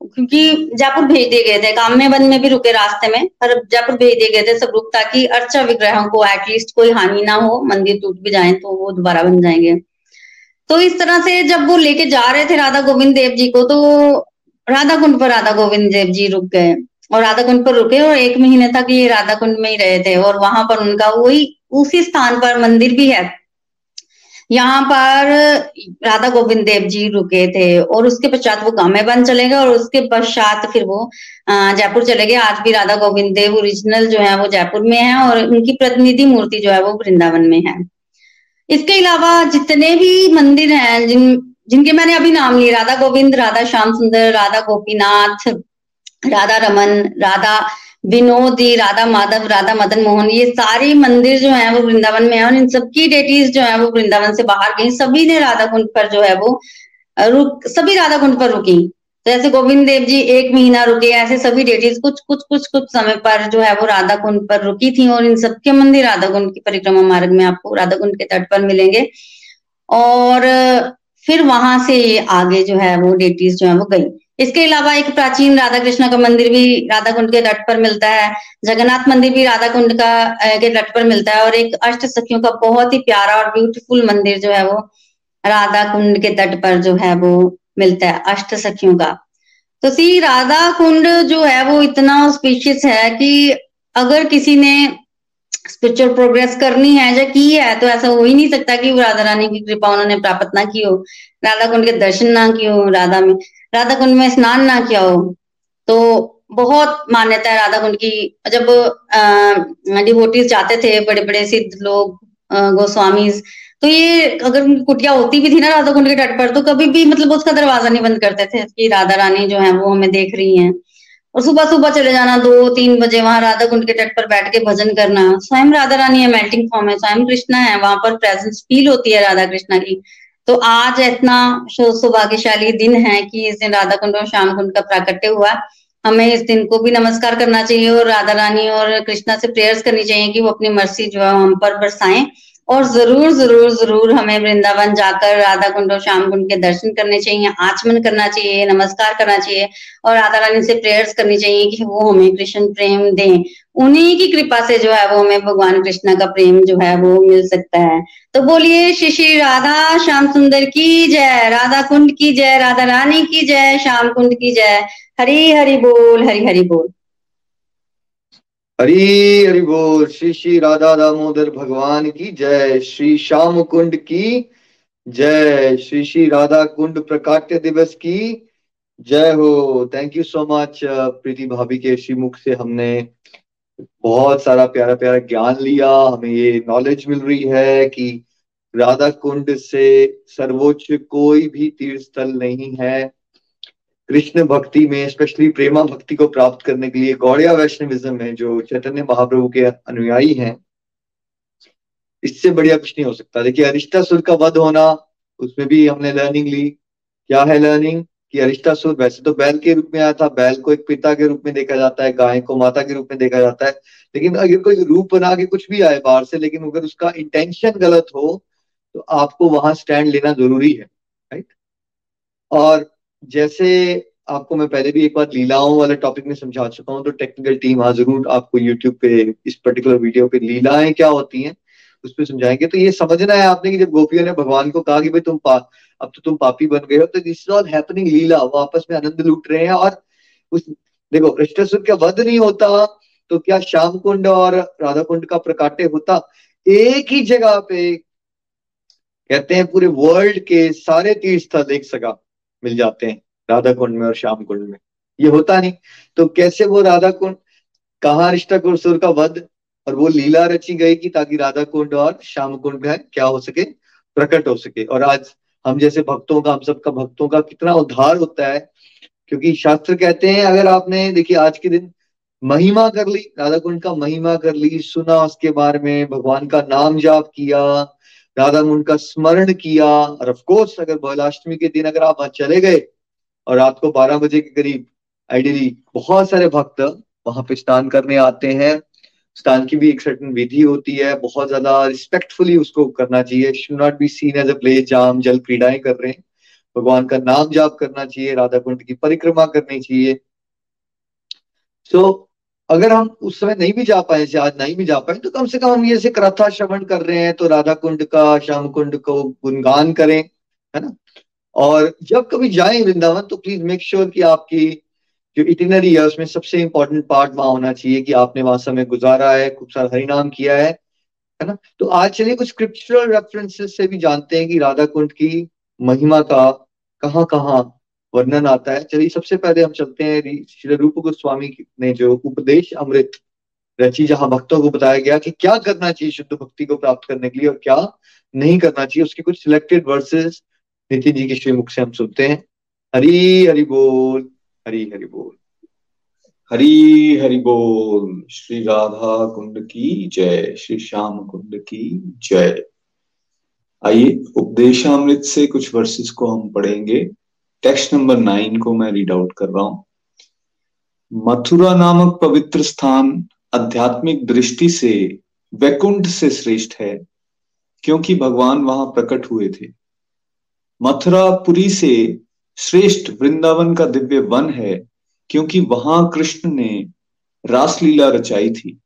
क्योंकि जयपुर भेज दिए गए थे। काम्य वन में भी रुके रास्ते में, पर जयपुर भेज दिए गए थे सब रूप, ताकि अर्चा विग्रहों को एटलीस्ट कोई हानि ना हो, मंदिर टूट भी जाए तो वो दोबारा बन जाएँगे। तो इस तरह से जब वो लेके जा रहे थे राधा गोविंद देव जी को तो राधा कुंड पर राधा गोविंद देव जी रुक गए और राधा कुंड पर रुके और एक महीने तक ये राधा कुंड में ही रहे थे और वहाँ पर उनका वही, उसी स्थान पर मंदिर भी है। यहाँ पर राधा गोविंद देव जी रुके थे और उसके पश्चात वो गामे बन चले गए और उसके पश्चात फिर वो जयपुर चले गए। आज भी राधा गोविंद देव ओरिजिनल जो है वो जयपुर में है और उनकी प्रतिनिधि मूर्ति जो है वो वृंदावन में है। इसके अलावा जितने भी मंदिर हैं, जिन, जिनके मैंने अभी नाम लिए, राधा गोविंद, राधा श्याम सुंदर, राधा गोपीनाथ, राधा रमन, राधा विनोदी, राधा माधव, राधा मदन मोहन, ये सारे मंदिर जो है वो वृंदावन में है और इन सबकी डेटीज जो है वो वृंदावन से बाहर गई। सभी ने राधा कुंड पर जो है वो रुक, सभी राधा कुंड पर रुकी। तो ऐसे गोविंद देव जी एक महीना रुके, ऐसे सभी डेटीज कुछ कुछ कुछ कुछ समय पर जो है वो राधा कुंड पर रुकी थी और इन सबके मंदिर राधा कुंड की परिक्रमा मार्ग में आपको राधा कुंड के तट पर मिलेंगे। और, फिर वहाँ से आगे जो है वो डेटीज जो है वो गई। इसके अलावा एक प्राचीन राधा कृष्ण का मंदिर भी राधा कुंड के तट पर मिलता है। जगन्नाथ मंदिर भी राधा कुंड का के तट पर मिलता है और एक अष्ट सखियों का बहुत ही प्यारा और ब्यूटीफुल मंदिर जो है वो राधा कुंड के तट पर जो है वो मिलता है, अष्ट सखियों का। तो सी राधा कुंड जो है, वो इतना स्पीशियस है कि अगर किसी ने स्पिरिचुअल प्रोग्रेस करनी है या की है तो ऐसा हो ही नहीं सकता कि वो राधा रानी की कृपा उन्होंने प्राप्त ना की हो। राधा कुंड के दर्शन ना किए हो, राधा में राधा कुंड में स्नान ना किया हो तो बहुत मान्यता है राधा कुंड की। जब, अः, डिवोटीज जाते थे बड़े बड़े सिद्ध लोग गोस्वामी तो ये अगर कुटिया होती भी थी ना राधा कुंड के तट पर तो कभी भी मतलब उसका दरवाज़ा नहीं बंद करते थे कि राधा रानी जो है वो हमें देख रही है। और सुबह सुबह चले जाना, दो तीन बजे वहाँ राधा कुंड के तट पर बैठ के भजन करना। स्वयं राधा रानी है मेल्टिंग फॉर्म है, स्वयं कृष्णा है, वहाँ पर प्रेजेंस फील होती है राधा कृष्णा की। तो आज इतना सौभाग्यशाली दिन है कि इस दिन राधा कुंड और श्याम कुंड का प्राकट्य हुआ। हमें इस दिन को भी नमस्कार करना चाहिए और राधा रानी और कृष्णा से प्रेयर्स करनी चाहिए कि वो अपनी मर्सी जो है हम पर बरसाएँ। और ज़रूर ज़रूर ज़रूर हमें वृंदावन जाकर राधा कुंड और श्याम कुंड के दर्शन करने चाहिए, आचमन करना चाहिए, नमस्कार करना चाहिए और राधा रानी से प्रेयर्स करनी चाहिए कि वो हमें कृष्ण प्रेम दें। उन्हीं की कृपा से जो है वो हमें भगवान कृष्ण का प्रेम जो है वो मिल सकता है। तो बोलिए श्री श्री राधा श्याम सुंदर की जय, राधा कुंड की जय, राधा रानी की जय, श्याम कुंड की जय। हरी, हरि बोल, हरी, हरि बोल। हरी, हरि बोल। श्री श्री राधा दामोदर भगवान की जय। श्री श्याम कुंड की जय। श्री श्री राधा कुंड प्रकाट्य दिवस की जय हो। Thank you so much Preeti भाभी के श्रीमुख से हमने बहुत सारा प्यारा प्यारा ज्ञान लिया। हमें ये नॉलेज मिल रही है कि राधा कुंड से सर्वोच्च कोई भी तीर्थ स्थल नहीं है। कृष्ण भक्ति में स्पेशली प्रेमा भक्ति को प्राप्त करने के लिए गौड़िया वैष्णविज्म में जो चैतन्य महाप्रभु के अनुयायी हैं, इससे बढ़िया कुछ नहीं हो सकता। देखिए अरिष्टासुर का वध होना, उसमें भी हमने लर्निंग ली। क्या है लर्निंग कि अरिष्टासुर वैसे तो बैल के रूप में आया था, बैल को एक पिता के रूप में देखा जाता है, गाय को माता के रूप में देखा जाता है। लेकिन अगर कोई रूप बना के कुछ भी आए बाहर से, लेकिन अगर उसका इंटेंशन गलत हो तो आपको वहाँ स्टैंड लेना ज़रूरी है राइट और जैसे आपको मैं पहले भी एक बार लीलाओं वाले टॉपिक में समझा चुका हूँ तो टेक्निकल टीम हाँ ज़रूर आपको यूट्यूब पे, इस पर्टिकुलर वीडियो पे लीलाएँ क्या होती हैं उस पर समझाएँगे। तो ये समझना है आपने कि जब गोपियों ने भगवान को कहा कि भाई तुम पा, अब तो तुम पापी बन गए हो तो this is all happening leela, वो आपस में आनंद लूट रहे हैं और उस, देखो कृष्णसुर का वध नहीं होता तो क्या श्याम कुंड और राधा कुंड का प्रकाटे होता? एक ही जगह पे, कहते हैं पूरे वर्ल्ड के सारे तीर्थ स्थल एक सगा। मिल जाते हैं राधा कुंड में और श्याम कुंड में। ये होता नहीं। तो कैसे वो राधा कुंड कहा रिश्ता कुरसुर का वध और वो लीला रची गई कि ताकि राधा कुंड और श्याम कुंड का क्या हो सके, प्रकट हो सके। और आज हम जैसे भक्तों का, हम सबका भक्तों का कितना उद्धार होता है, क्योंकि शास्त्र कहते हैं, अगर आपने, देखिए, आज के दिन महिमा कर ली राधा कुंड का महिमा कर ली, सुना उसके बारे में, भगवान का नाम जाप किया राधा कुंड का स्मरण किया और ऑफकोर्स अगर बहुलाष्टमी के दिन अगर आप वहाँ चले गए और रात को बारह बजे के करीब आइडियली बहुत सारे भक्त वहाँ पे स्नान करने आते हैं। स्नान की भी एक सर्टन विधि होती है बहुत ज़्यादा रिस्पेक्टफुली उसको करना चाहिए। Should not be seen as a place जाम जल क्रीडाएँ कर रहे हैं। भगवान का नाम जाप करना चाहिए राधा कुंड की परिक्रमा करनी चाहिए। सो so, अगर हम उस समय नहीं भी जा पाए, से आज नहीं भी जा पाए तो कम से कम हम ये से कथा श्रवण कर रहे हैं तो राधा कुंड का श्याम कुंड को गुणगान करें, है ना? और जब कभी जाए वृंदावन तो प्लीज़ मेक श्योर कि आपकी जो इटिनरी है, उसमें सबसे इंपॉर्टेंट पार्ट वहाँ होना चाहिए कि आपने वहाँ समय गुजारा है, खूब सारा हरिनाम किया है है ना? तो आज चलिए कुछ स्क्रिप्चरल रेफरेंसेस से भी जानते हैं कि राधा कुंड की महिमा का कहाँ कहाँ वर्णन आता है। चलिए, सबसे पहले हम चलते हैं श्री रूप गोस्वामी ने जो उपदेश अमृत रची, जहाँ भक्तों को बताया गया कि क्या करना चाहिए शुद्ध भक्ति को प्राप्त करने के लिए और क्या नहीं करना चाहिए, उसके कुछ सिलेक्टेड वर्सेस नितिन जी के श्री मुख से हम सुनते हैं। हरी, हरि बोल, हरी, हरि बोल। हरी, हरि बोल। श्री राधा कुंड की जय। श्री श्याम कुंड की जय। आइए, उपदेशामृत से कुछ वर्सेस को हम पढ़ेंगे। टेक्स्ट नंबर नाइन को मैं रीड आउट कर रहा हूँ। मथुरा नामक पवित्र स्थान आध्यात्मिक दृष्टि से वैकुंठ से श्रेष्ठ है, क्योंकि भगवान वहाँ प्रकट हुए थे। मथुरापुरी से श्रेष्ठ वृंदावन का दिव्य वन है, क्योंकि वहाँ कृष्ण ने रासलीला रचाई थी।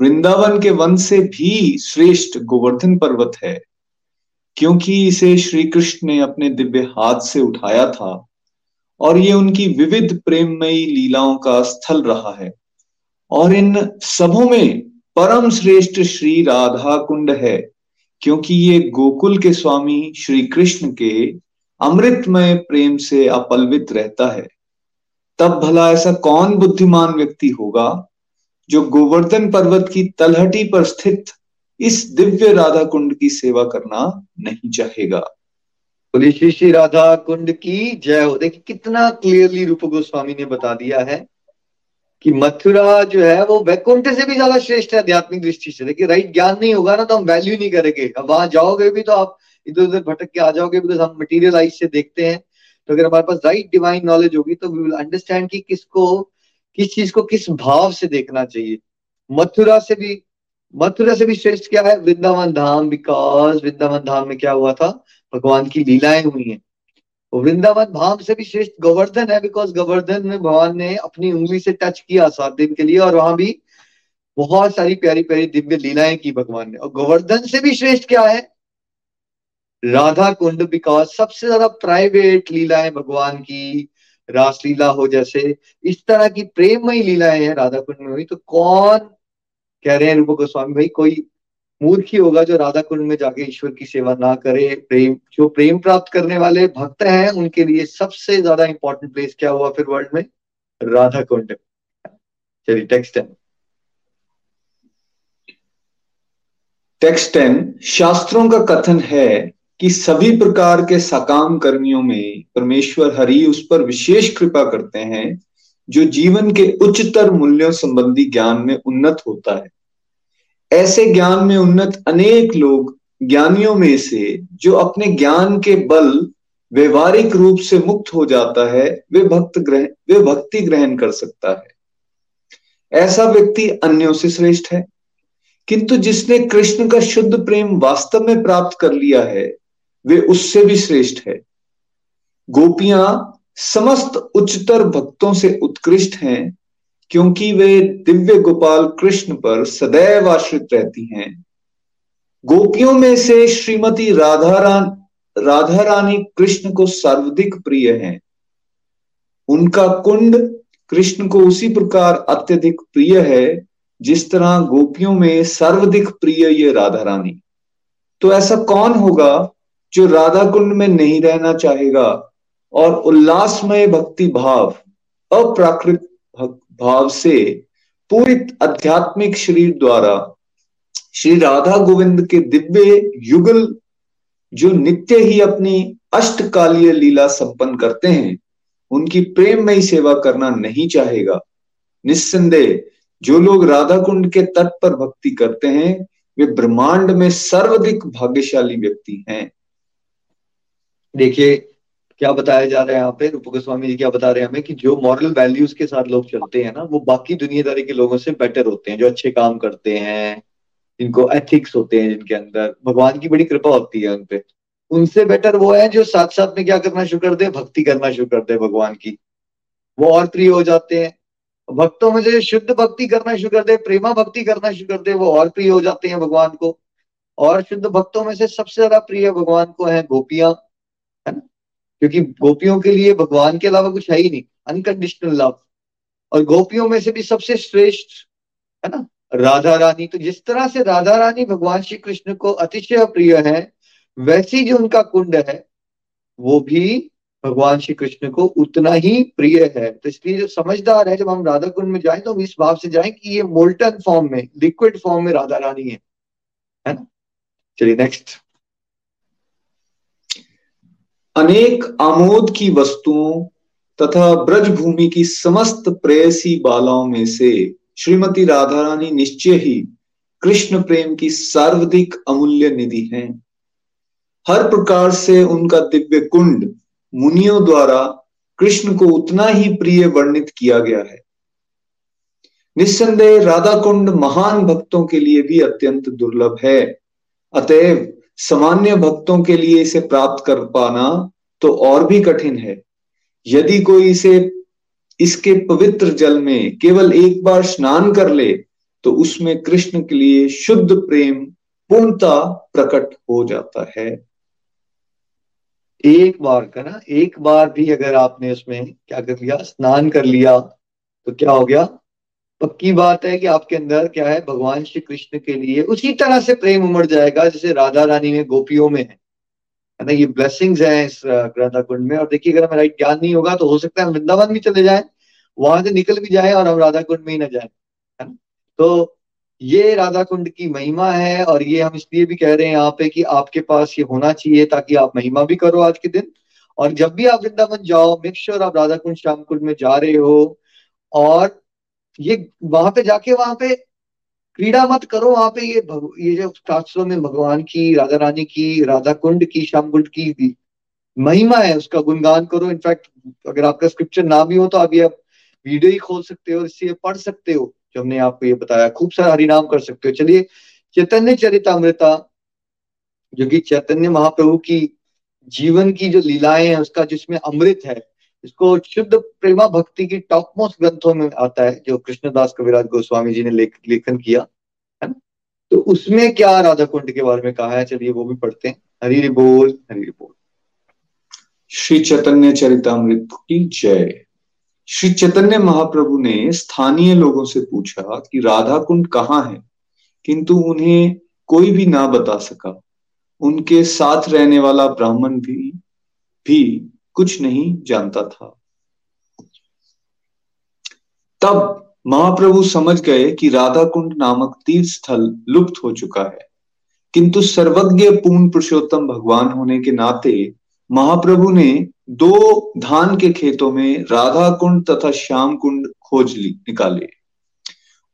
वृंदावन के वन से भी श्रेष्ठ गोवर्धन पर्वत है। क्योंकि इसे श्री कृष्ण ने अपने दिव्य हाथ से उठाया था और ये उनकी विविध प्रेममयी लीलाओं का स्थल रहा है। और इन सबों में परम श्रेष्ठ श्री राधा कुंड है, क्योंकि ये गोकुल के स्वामी श्री कृष्ण के अमृतमय प्रेम से अपलवित रहता है। तब भला ऐसा कौन बुद्धिमान व्यक्ति होगा जो गोवर्धन पर्वत की तलहटी पर स्थित इस दिव्य राधा कुंड की सेवा करना नहीं चाहेगा। बोलिए, श्री श्री राधा कुंड की जय हो। देखिए, कितना क्लियरली रूप गोस्वामी ने बता दिया है कि मथुरा जो है, वो वैकुंठ से भी ज़्यादा श्रेष्ठ है आध्यात्मिक दृष्टि से। देखिए, राइट, ज्ञान नहीं होगा ना तो हम वैल्यू नहीं करेंगे। अब वहाँ जाओगे भी तो आप इधर उधर भटक के आ जाओगे बिकॉज़ हम मटीरियल आइज़ से देखते हैं। तो अगर हमारे पास राइट डिवाइन नॉलेज होगी तो वी विल अंडरस्टैंड कि किसको, किस चीज़ को किस भाव से देखना चाहिए। मथुरा से भी मथुरा से भी श्रेष्ठ क्या है? वृंदावन धाम बिकॉज़ वृंदावन धाम में क्या हुआ था? भगवान की लीलाएँ हुई हैं। वृंदावन धाम से भी श्रेष्ठ गोवर्धन है बिकॉज़ गोवर्धन में भगवान ने अपनी उंगली से टच किया सात दिन के लिए और वहाँ भी बहुत सारी प्यारी प्यारी दिव्य लीलाएँ की भगवान ने। और गोवर्धन से भी श्रेष्ठ क्या है? राधा कुंड बिकॉज़ सबसे ज़्यादा प्राइवेट लीलाएँ भगवान की रासलीला हो, जैसे इस तरह की प्रेममयी लीलाएँ हैं राधा कुंड में हुई तो कौन कह रहे हैं रूप गोस्वामी, भाई, कोई मूर्ख ही होगा जो राधा कुंड में जाके ईश्वर की सेवा ना करे, प्रेम, जो प्रेम प्राप्त करने वाले भक्त हैं, उनके लिए सबसे ज़्यादा इंपॉर्टेंट प्लेस क्या हुआ फिर वर्ल्ड में? राधा कुंड चलिए टेक्स्ट टेन टेक्स्ट टेन शास्त्रों का कथन है कि सभी प्रकार के सकाम कर्मियों में परमेश्वर हरि उस पर विशेष कृपा करते हैं जो जीवन के उच्चतर मूल्यों संबंधी ज्ञान में उन्नत होता है। ऐसे ज्ञान में उन्नत अनेक लोग ज्ञानियों में से, जो अपने ज्ञान के बल व्यवहारिक रूप से मुक्त हो जाता है, वे भक्त ग्रहण वे भक्ति ग्रहण कर सकता है। ऐसा व्यक्ति अन्यों से श्रेष्ठ है। किंतु जिसने कृष्ण का शुद्ध प्रेम वास्तव में प्राप्त कर लिया है, वे उससे भी श्रेष्ठ है। गोपियाँ समस्त उच्चतर भक्तों से उत्कृष्ट हैं, क्योंकि वे दिव्य गोपाल कृष्ण पर सदैव आश्रित रहती हैं। गोपियों में से श्रीमती राधा रान, राधा रानी कृष्ण को सर्वाधिक प्रिय हैं। उनका कुंड कृष्ण को उसी प्रकार अत्यधिक प्रिय है, जिस तरह गोपियों में सर्वाधिक प्रिय ये राधा रानी। तो ऐसा कौन होगा जो राधा कुंड में नहीं रहना चाहेगा? और उल्लासमय भक्ति भाव, अप्राकृत भाव से पूरित आध्यात्मिक शरीर द्वारा श्री राधा गोविंद के दिव्य युगल, जो नित्य ही अपनी अष्टकालीय लीला संपन्न करते हैं, उनकी प्रेममयी सेवा करना नहीं चाहेगा। निस्संदेह, जो लोग राधा कुंड के तट पर भक्ति करते हैं, वे ब्रह्मांड में सर्वाधिक भाग्यशाली व्यक्ति हैं। देखिए क्या बताया जा रहा है यहाँ पे? रूप गोस्वामी जी क्या बता रहे हैं हमें कि जो मॉरल वैल्यूज़ के साथ लोग चलते हैं ना, वो बाकी दुनियादारी के लोगों से बेटर होते हैं, जो अच्छे काम करते हैं, जिनको एथिक्स होते हैं जिनके अंदर। भगवान की बड़ी कृपा होती है उनपे उनसे बेटर वो है जो साथ साथ में क्या करना शुरू कर दे? भक्ति करना शुरू कर दे भगवान की। वो और प्रिय हो जाते हैं। भक्तों में से शुद्ध भक्ति करना शुरू कर दे, प्रेमा भक्ति करना शुरू कर दे, वो और प्रिय हो जाते हैं भगवान को। और शुद्ध भक्तों में से सबसे ज़्यादा प्रिय भगवान को है गोपियाँ। क्योंकि गोपियों के लिए भगवान के अलावा कुछ है ही नहीं। अनकंडीशनल लव और गोपियों में से भी सबसे श्रेष्ठ, है ना? राधा रानी। तो जिस तरह से राधा रानी भगवान श्री कृष्ण को अतिशय प्रिय है, वैसी जो उनका कुंड है, वो भी भगवान श्री कृष्ण को उतना ही प्रिय है। तो इसलिए जो समझदार है, जब हम राधा कुंड में जाए तो हम इस भाव से जाए कि ये मोल्टन फॉर्म में, लिक्विड फॉर्म में राधा रानी है। है ना? चलिए नेक्स्ट अनेक आमोद की वस्तुओं तथा ब्रज भूमि की समस्त प्रेयसी बालाओं में से श्रीमती राधा रानी निश्चय ही कृष्ण प्रेम की सर्वाधिक अमूल्य निधि हैं। हर प्रकार से उनका दिव्य कुंड मुनियों द्वारा कृष्ण को उतना ही प्रिय वर्णित किया गया है। निस्संदेह राधा कुंड महान भक्तों के लिए भी अत्यंत दुर्लभ है। अतएव सामान्य भक्तों के लिए इसे प्राप्त कर पाना तो और भी कठिन है। यदि कोई इसे, इसके पवित्र जल में केवल एक बार स्नान कर ले तो उसमें कृष्ण के लिए शुद्ध प्रेम पूर्णता प्रकट हो जाता है। एक बार का ना, एक बार भी अगर आपने उसमें क्या कर लिया, स्नान कर लिया तो क्या हो गया? पक्की बात है कि आपके अंदर क्या है, भगवान श्री कृष्ण के लिए उसी तरह से प्रेम उमड़ जाएगा जैसे राधा रानी में गोपियों में है। ना, ये ब्लेसिंग्स हैं इस राधा कुंड में। और देखिए, अगर हमें राइट ज्ञान नहीं होगा तो हो सकता है हम वृंदावन भी चले जाए, वहाँ से निकल भी जाए और हम राधा कुंड में ही ना जाए, है ना? तो ये राधा कुंड की महिमा है और ये हम इसलिए भी कह रहे हैं यहाँ पे कि आपके पास ये होना चाहिए ताकि आप महिमा भी करो आज के दिन। और जब भी आप वृंदावन जाओ मेक श्योर आप राधा कुंड श्याम कुंड में जा रहे हो और ये वहाँ पे जाके वहाँ पे क्रीड़ा मत करो, वहाँ पे ये ये जो शास्त्रों में भगवान की, राधा रानी की, राधा कुंड की, श्याम कुंड की भी महिमा है, उसका गुणगान करो। इनफैक्ट अगर आपका स्क्रिप्चर ना भी हो तो आप ये वीडियो ही खोल सकते हो और इससे पढ़ सकते हो, जो हमने आपको ये बताया। खूब सारा हरिनाम कर सकते हो। चलिए, चैतन्य चरितमृता, जो कि चैतन्य महाप्रभु की जीवन की जो लीलाएँ हैं, उसका जिसमें अमृत है इसको शुद्ध प्रेमा भक्ति की टॉप मोस्ट ग्रंथों में आता है जो कृष्णदास कविराज गोस्वामी जी ने लेख, लेखन किया है ना? तो उसमें क्या राधा कुंड के बारे में कहा है? चलिए वो भी पढ़ते हैं। हरी बोल हरी बोल। श्री चैतन्य चरितमृत की जय। श्री चैतन्य महाप्रभु ने स्थानीय लोगों से पूछा कि राधा कुंड कहाँ है? किंतु उन्हें कोई भी ना बता सका। उनके साथ रहने वाला ब्राह्मण भी भी कुछ नहीं जानता था। तब महाप्रभु समझ गए कि राधा कुंड नामक तीर्थ स्थल लुप्त हो चुका है। किंतु सर्वज्ञ पूर्ण पुरुषोत्तम भगवान होने के नाते महाप्रभु ने दो धान के खेतों में राधा कुंड तथा श्याम कुंड खोज ली, निकाले।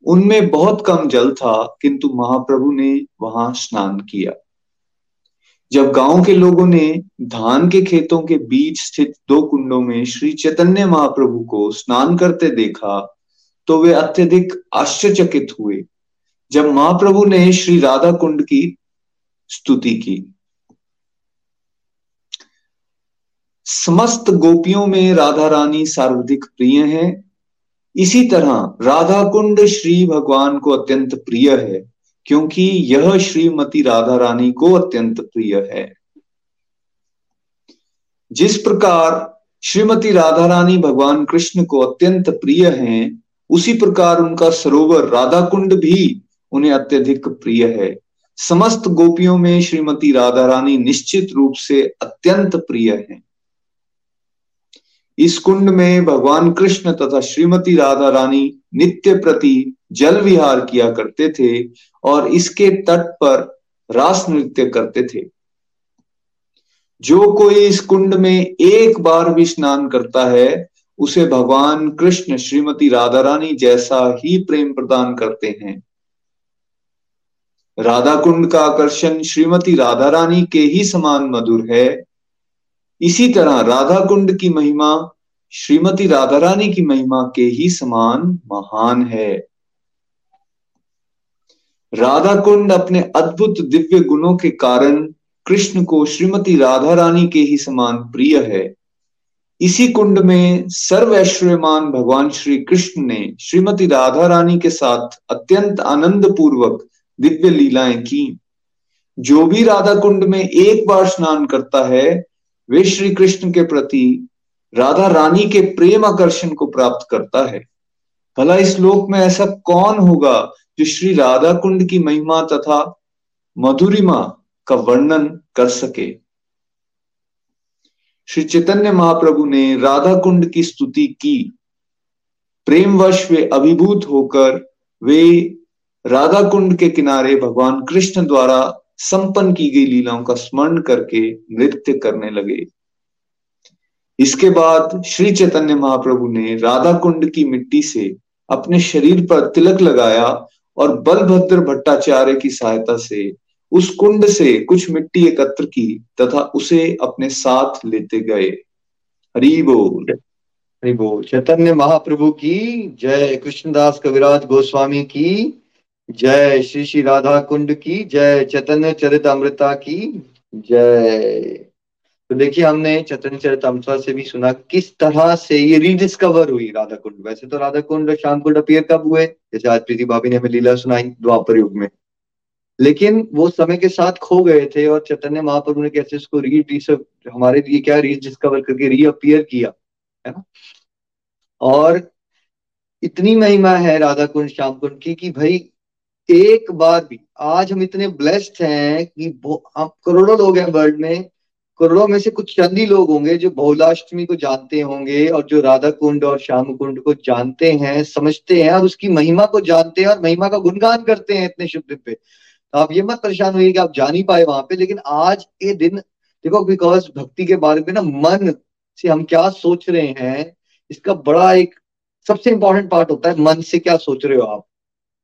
उनमें बहुत कम जल था, किंतु महाप्रभु ने वहाँ स्नान किया। जब गाँव के लोगों ने धान के खेतों के बीच स्थित दो कुंडों में श्री चैतन्य महाप्रभु को स्नान करते देखा तो वे अत्यधिक आश्चर्यचकित हुए। जब महाप्रभु ने श्री राधा कुंड की स्तुति की। समस्त गोपियों में राधा रानी सर्वाधिक प्रिय है। इसी तरह राधा कुंड श्री भगवान को अत्यंत प्रिय है। क्योंकि यह श्रीमती राधा रानी को अत्यंत प्रिय है। जिस प्रकार श्रीमती राधा रानी भगवान कृष्ण को अत्यंत प्रिय हैं, उसी प्रकार उनका सरोवर राधा कुंड भी उन्हें अत्यधिक प्रिय है। समस्त गोपियों में श्रीमती राधा रानी निश्चित रूप से अत्यंत प्रिय है। इस कुंड में भगवान कृष्ण तथा श्रीमती राधा रानी नित्य प्रति जल विहार किया करते थे और इसके तट पर रास नृत्य करते थे। जो कोई इस कुंड में एक बार भी स्नान करता है, उसे भगवान कृष्ण श्रीमती राधा रानी जैसा ही प्रेम प्रदान करते हैं। राधा कुंड का आकर्षण श्रीमती राधा रानी के ही समान मधुर है। इसी तरह राधा कुंड की महिमा श्रीमती राधा रानी की महिमा के ही समान महान है। राधा कुंड अपने अद्भुत दिव्य गुणों के कारण कृष्ण को श्रीमती राधा रानी के ही समान प्रिय है। इसी कुंड में सर्वैश्वर्यमान भगवान श्री कृष्ण ने श्रीमती राधा रानी के साथ अत्यंत आनंद पूर्वक दिव्य लीलाएँ की। जो भी राधा कुंड में एक बार स्नान करता है, वे श्री कृष्ण के प्रति राधा रानी के प्रेम आकर्षण को प्राप्त करता है। भला इस लोक में ऐसा कौन होगा जो श्री राधा कुंड की महिमा तथा मधुरिमा का वर्णन कर सके। श्री चैतन्य महाप्रभु ने राधा कुंड की स्तुति की। प्रेमवश वे अभिभूत होकर वे राधा कुंड के किनारे भगवान कृष्ण द्वारा संपन्न की गई लीलाओं का स्मरण करके नृत्य करने लगे। इसके बाद श्री चैतन्य महाप्रभु ने राधा कुंड की मिट्टी से अपने शरीर पर तिलक लगाया और बलभद्र भट्टाचार्य की सहायता से उस कुंड से कुछ मिट्टी एकत्र की तथा उसे अपने साथ लेते गए। हरी बोल। हरि बोल। चैतन्य महाप्रभु की जय। कृष्णदास कविराज गोस्वामी की जय। श्री श्री राधा कुंड की जय। चैतन्य चरित अमृता की जय। तो देखिए, हमने चतन चरित अमृता से भी सुना किस तरह से ये रीडिस्कवर हुई राधा कुंड वैसे तो राधा कुंड और श्याम कुंड अपियर कब हुए? जैसे आज प्रीति भाभी ने हमें लीला सुनाई द्वापर युग में। लेकिन वो समय के साथ खो गए थे और चैतन्य महाप्रभु ने कैसे उसको री हमारे लिए क्या रीडिस्कवर करके रीअपियर किया, है ना? और इतनी महिमा है राधा कुंड श्याम कुंड की कि भाई, एक बार भी, आज हम इतने ब्लेस्ड हैं कि आप करोड़ों लोग हैं वर्ल्ड में करोड़ों में से कुछ चंद ही लोग होंगे जो बहुलाष्टमी को जानते होंगे और जो राधा कुंड और श्याम कुंड को जानते हैं, समझते हैं और उसकी महिमा को जानते हैं और महिमा का गुणगान करते हैं इतने शुभ दिन पे। तो आप ये मत परेशान हुई कि आप जा नहीं पाए वहाँ पे, लेकिन आज ये दिन, देखो बिकॉज़ भक्ति के बारे में ना मन से हम क्या सोच रहे हैं, इसका बड़ा एक सबसे इंपॉर्टेंट पार्ट होता है, मन से क्या सोच रहे हो आप।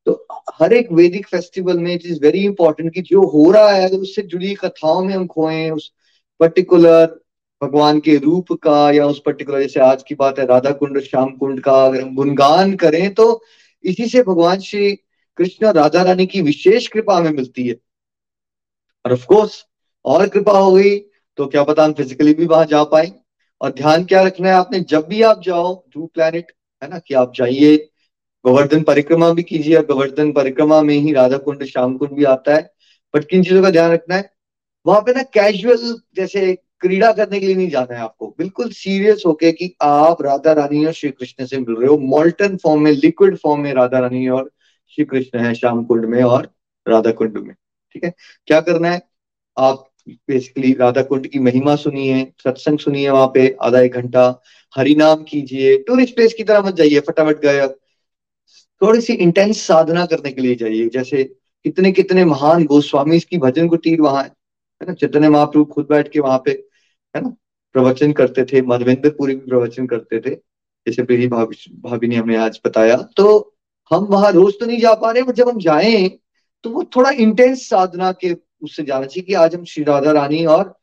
तो हर एक वैदिक फेस्टिवल में इट इज़ वेरी इंपॉर्टेंट कि जो हो रहा है, उससे जुड़ी कथाओं में हम खोए, उस पर्टिकुलर भगवान के रूप का या उस पर्टिकुलर जैसे आज की बात है राधा कुंड श्याम कुंड का अगर हम गुणगान करें तो इसी से भगवान श्री कृष्ण राधा रानी की विशेष कृपा हमें मिलती है। और ऑफ़ कोर्स और कृपा हो गई तो क्या पता हम फिजिकली भी वहाँ जा पाए। और ध्यान क्या रखना है, आपने जब भी आप जाओ टू प्लैनेट है ना, कि आप जाइए, गोवर्धन परिक्रमा भी कीजिए, और गोवर्धन परिक्रमा में ही राधा कुंड श्याम कुंड भी आता है। बट किन चीज़ों का ध्यान रखना है? वहाँ पे ना कैजुअल जैसे क्रीड़ा करने के लिए नहीं जाना है आपको। बिल्कुल सीरियस होके कि आप राधा रानी और श्री कृष्ण से मिल रहे हो। मॉल्टन फॉर्म में लिक्विड फॉर्म में राधा रानी और श्री कृष्ण है श्याम कुंड में और राधा कुंड में। ठीक है? क्या करना है? आप बेसिकली राधा कुंड की महिमा सुनिए, सत्संग सुनिए वहाँ पे आधा एक घंटा। हरिनाम कीजिए। टूरिस्ट प्लेस की तरह मत जाइए, फटाफट गए। थोड़ी सी इंटेंस साधना करने के लिए जाइए। जैसे कितने कितने महान गोस्वामी की भजन कुटीर वहाँ है। है ना? चैतन्य महाप्रभु खुद बैठ के वहाँ पे, है ना, प्रवचन करते थे मधवेंद्र भी प्रवचन करते थे, जैसे प्रीति भाभी भाभी ने हमें आज बताया। तो हम वहाँ रोज तो नहीं जा पा रहे बट जब हम जाए तो वो थोड़ा इंटेंस साधना के उससे जाना चाहिए कि आज हम श्री राधा रानी और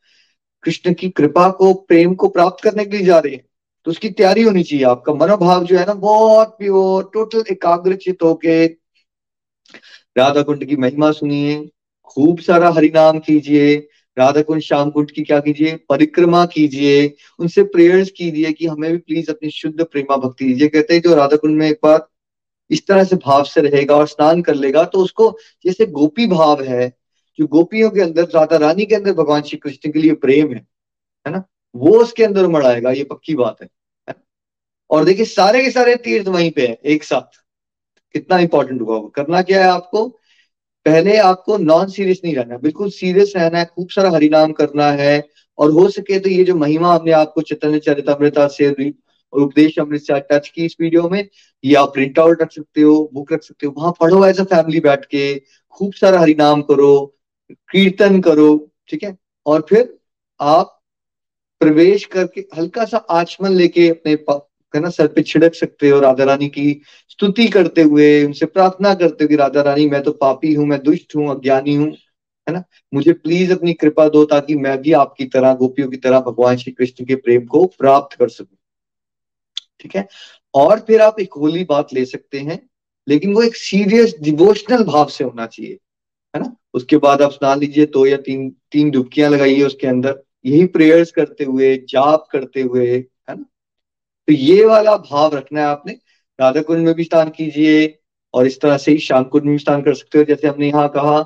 कृष्ण की कृपा को, प्रेम को प्राप्त करने के लिए जा रहे हैं। तो उसकी तैयारी होनी चाहिए। आपका मनोभाव जो है ना, बहुत प्योर टोटल एकाग्रचित होके। राधा कुंड की महिमा सुनिए, खूब सारा हरिनाम कीजिए। राधा कुंड श्याम कुंड की क्या कीजिए? परिक्रमा कीजिए। उनसे प्रेयर्स कीजिए कि हमें भी प्लीज़ अपनी शुद्ध प्रेमा भक्ति दीजिए। कहते हैं जो राधा कुंड में एक बार इस तरह से भाव से रहेगा और स्नान कर लेगा तो उसको जैसे गोपी भाव है, जो गोपियों के अंदर, राधा रानी के अंदर भगवान श्री कृष्ण के लिए प्रेम है है ना? वो उसके अंदर उमड़ आएगा ये पक्की बात है? और देखिए, सारे के सारे तीर्थ वहीं पे है, एक साथ। कितना इंपॉर्टेंट हुआ करना क्या है आपको? पहले आपको नॉन सीरियस नहीं रहना बिल्कुल सीरियस रहना है, खूब सारा हरिनाम करना है और हो सके तो ये जो महिमा हमने आपको चैतन्य चरितमृता से और उपदेश अमृत से टच की इस वीडियो में, ये आप प्रिंट आउट रख सकते हो बुक रख सकते हो, वहाँ पढ़ो एज अ फैमिली बैठ के, खूब सारा हरिनाम करो, कीर्तन करो, ठीक है? और फिर आप प्रवेश करके हल्का सा आचमन लेके अपने ना, सर पे छिड़क सकते हो राधा रानी की स्तुति करते हुए, उनसे प्रार्थना करते हुए, राधा रानी, मैं तो पापी हूँ, मैं दुष्ट हूँ, अज्ञानी हूँ, है ना? मुझे प्लीज़ अपनी कृपा दो ताकि मैं भी आपकी तरह, गोपियों की तरह भगवान श्री कृष्ण के प्रेम को प्राप्त कर सकूँ। ठीक है? और फिर आप एक होली बात ले सकते हैं, लेकिन वो एक सीरियस डिवोशनल भाव से होना चाहिए, है ना? उसके बाद आप स्नान लीजिए, दो या तीन तीन डुबकियाँ लगाइए उसके अंदर, यही प्रेयर्स करते हुए, जाप करते हुए तो ये वाला भाव रखना है आपने। राधा कुंड में भी स्नान कीजिए और इस तरह से ही शाम कुंड में स्नान कर सकते हो। जैसे हमने यहाँ कहा,